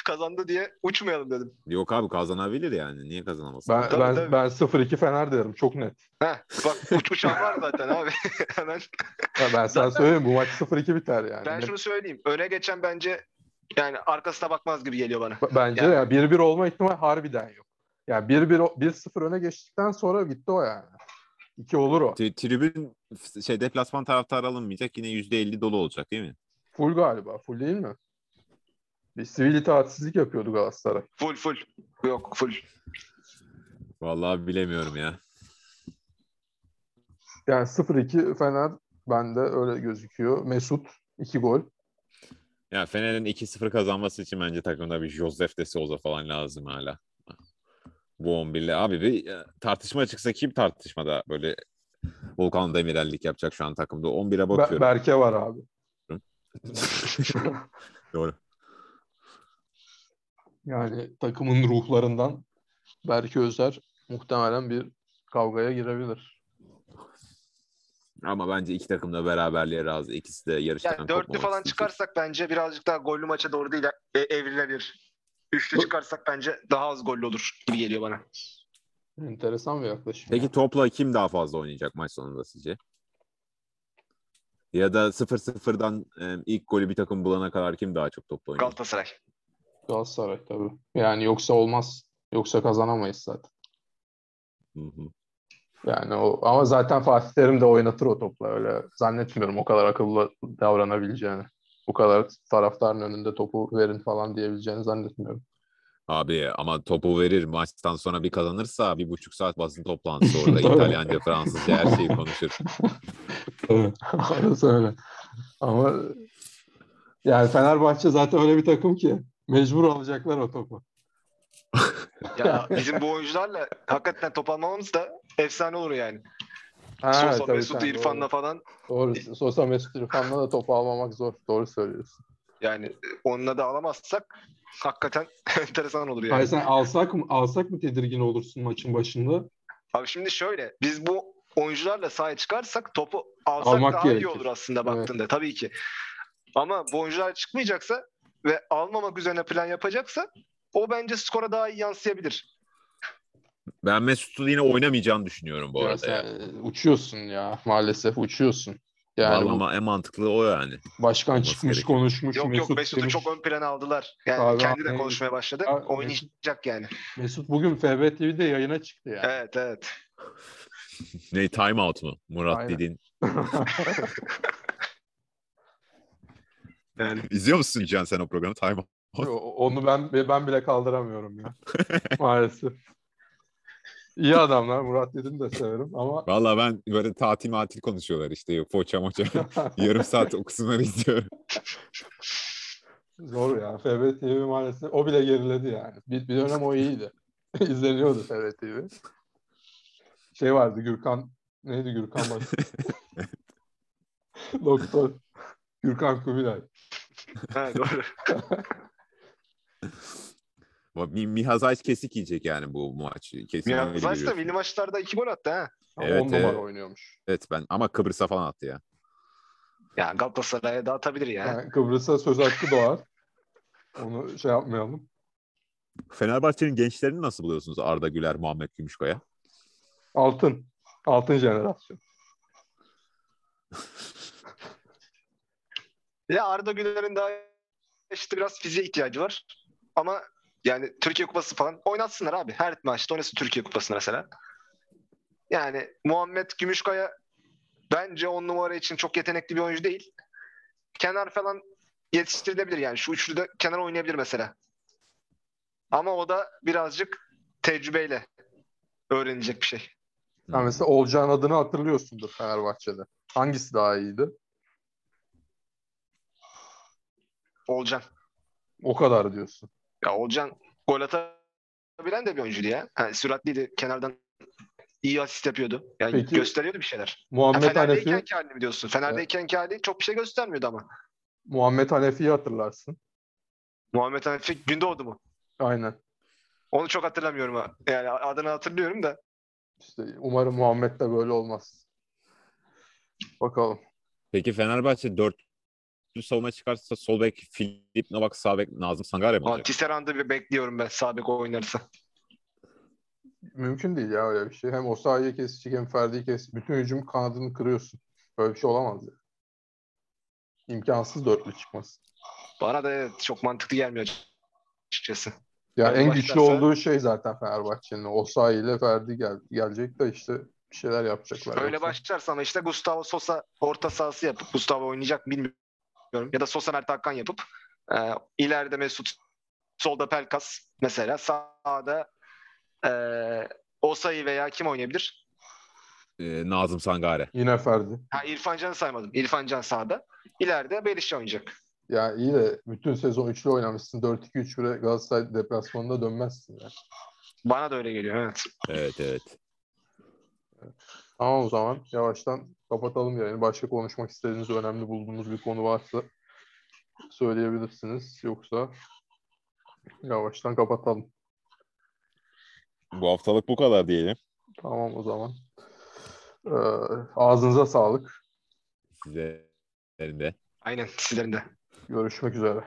kazandı diye uçmayalım dedim. Yok abi kazanabilir yani. Niye kazanamasın? Ben Tabii, ben tabii. ben 0-2 Fener derim çok net. Heh, bak uç uçan var zaten abi. Hemen. Ya ben sana söyleyeyim bu maç 0-2 biter yani. Ben Net. şunu söyleyeyim. Öne geçen bence yani arkasına bakmaz gibi geliyor bana. B- Bence Yani- ya 1-1 olma ihtimali harbiden yok. Yani 1-1 o- 1-0 öne geçtikten sonra bitti o yani. 2 olur o. Tri- Tribün şey deplasman taraftarı alınmayacak. Yine %50 dolu olacak değil mi? Full galiba. Full değil mi? Bir sivil itaatsizlik yapıyordu Galatasaray. Full full. Yok full. Vallahi bilemiyorum ya. Yani 0-2 Fener bende öyle gözüküyor. Mesut 2 gol. Ya Fener'in 2-0 kazanması için bence takımda bir Josef de Souza falan lazım hala. Bu 11'le. Abi bir e, tartışma çıksa kim tartışmada böyle Volkan Demirel'lik yapacak şu an takımda. 11'e Be- bakıyorum. Berke var abi. Doğru. Yani takımın ruhlarından Berke Özer muhtemelen bir kavgaya girebilir. Ama bence iki takım da beraberliğe razı. İkisi de yarıştan Yani dörtlü falan çıkarsak bence birazcık daha gollü maça doğru değil e, evrilebilir. Üçlü çıkarsak bence daha az gollü olur gibi geliyor bana. Enteresan bir yaklaşım. Peki topla kim daha fazla oynayacak maç sonunda sizce? Ya da 0-0'dan e, ilk golü bir takım bulana kadar kim daha çok topla oynayacak? Galatasaray. Galatasaray tabii. Yani yoksa olmaz. Yoksa kazanamayız zaten. Hı hı. Yani o ama zaten Fatih Terim de oynatır o topla öyle. Zannetmiyorum o kadar akıllı davranabileceğini. Bu kadar taraftarın önünde topu verin falan diyebileceğini zannetmiyorum. Abi ama topu verir maçtan sonra bir kazanırsa bir buçuk saat basın toplantısı orada. İtalyanca, Fransızca her şeyi konuşur. Tabii. Orası öyle. Ama yani Fenerbahçe zaten öyle bir takım ki mecbur alacaklar o topu. Ya bizim bu oyuncularla hakikaten top almamamız da efsane olur yani. Ha, Sosa, tabii, Mesut tabii, İrfan'la doğru. falan Doğru. Sosa Mesut İrfan'la da topu almamak zor. Doğru söylüyorsun. yani onunla da alamazsak hakikaten enteresan olur yani. Hayır sen alsak mı alsak mı tedirgin olursun maçın başında? Abi şimdi şöyle biz bu oyuncularla sahaya çıkarsak topu alsak Almak daha iyi gerekir. olur aslında Evet. baktığında tabii ki. Ama bu oyuncular çıkmayacaksa ve almamak üzerine plan yapacaksa o bence skora daha iyi yansıyabilir. Ben Mesut'u yine oynamayacağını düşünüyorum bu Ya arada ya. sen uçuyorsun ya maalesef uçuyorsun. Yani Vallahi bu en mantıklı o yani. başkan olması çıkmış gerekiyor. konuşmuş Yok Mesut yok Mesut'u demiş. çok ön plana aldılar. Yani Abi, kendi de konuşmaya başladı. abi, Oynayacak yani. Mesut bugün FB TV'de yayına çıktı yani. Evet evet. Ne time out mu? Murat Aynen. Didin. Yani İzliyor musun Can sen o programı? Time out. Onu ben ben bile kaldıramıyorum ya. Maalesef. İyi adamlar. Murat dedim de severim ama Valla ben böyle tatil matil konuşuyorlar işte. Poça moça. Yarım saat o kısımları izliyorum. zor ya. FB TV maalesef. O bile geriledi yani. Bir, bir dönem o iyiydi. İzleniyordu FB TV. Şey vardı Gürkan neydi Gürkan baş? Doktor Gürkan Kubilay. ha, doğru. Ama Mi- Miha Zayt kesik yiyecek yani bu maç. Kesin Zayt da milli maçlarda iki gol attı ha. Evet, on numara evet. oynuyormuş. Evet ben ama Kıbrıs'a falan attı ya. Ya Galatasaray'a dağıtabilir ya. Yani Kıbrıs'a söz hakkı doğar. Onu şey yapmayalım. Fenerbahçe'nin gençlerini nasıl buluyorsunuz Arda Güler, Muhammed Gümüşkaya? Altın. Altın jenerasyon. Ya Arda Güler'in daha işte biraz fiziğe ihtiyacı var. Ama yani Türkiye Kupası falan oynatsınlar abi. Her maçta oynasın Türkiye Kupası'nı mesela. Yani Muhammed Gümüşkaya bence on numara için çok yetenekli bir oyuncu değil. Kenar falan yetiştirilebilir yani. Şu üçlüde kenar oynayabilir mesela. Ama o da birazcık tecrübeyle öğrenilecek bir şey. Sen mesela Olcan adını hatırlıyorsundur Fenerbahçe'de. Hangisi daha iyiydi? Olcan. O kadar diyorsun. Ya Olcan gol atabilen de bir oyuncuydu ya. Yani süratliydi. Kenardan iyi asist yapıyordu. Yani Peki, gösteriyordu bir şeyler. Ha, Muhammed Fener'deyken Hanefi, ki halini mi diyorsun? Fener'deyken ki hali çok bir şey göstermiyordu ama. Muhammed Hanefi'yi hatırlarsın. Muhammed Hanefi Gündoğdu mu? Aynen. Onu çok hatırlamıyorum ha. Yani adını hatırlıyorum da. İşte umarım Muhammed de böyle olmaz. Bakalım. Peki Fenerbahçe 4 savunma çıkarsa sol bek Filip Novak, sağ bek Nazım Sangare mi olacak? Tisserand'ı bir bekliyorum ben sağ bek oynarsa. Mümkün değil ya öyle bir şey. Hem Osayi'yi kesecek hem Ferdi'yi kesecek. Bütün hücum kanadını kırıyorsun. Böyle bir şey olamaz ya. İmkansız dörtlü çıkması. Bana da evet, çok mantıklı gelmiyor açıkçası. Ya en güçlü olduğu şey zaten Fenerbahçe'nin. Osayi ile Ferdi gel gelecek de işte bir şeyler yapacaklar. Öyle Yoksa- başlarsa ama işte Gustavo Sosa orta sahası yapıp Gustavo oynayacak mı bilmiyorum. Ya da Sosa Mert Hakan yapıp e, ileride Mesut solda Pelkas mesela sağda e, Osayi veya kim oynayabilir? Ee, Nazım Sangare. Yine Ferdi. Ha İrfan Can'ı saymadım. İrfan Can sağda. İleride Berisha oynayacak. Ya iyi de bütün sezon üçlü oynamışsın. 4-2-3-1'e Galatasaray deplasmanında dönmezsin ya. Bana da öyle geliyor evet. Evet evet. Tamam o zaman yavaştan kapatalım yayını. Başka konuşmak istediğiniz önemli bulduğunuz bir konu varsa söyleyebilirsiniz. Yoksa yavaştan kapatalım. Bu haftalık bu kadar diyelim. Tamam o zaman. Ee, ağzınıza sağlık. Size de. Aynen sizlerin de. Görüşmek üzere.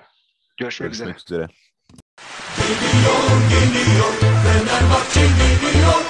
Görüşmek üzere. Görüşmek üzere. Geliyor geliyor Fenerbahçe geliyor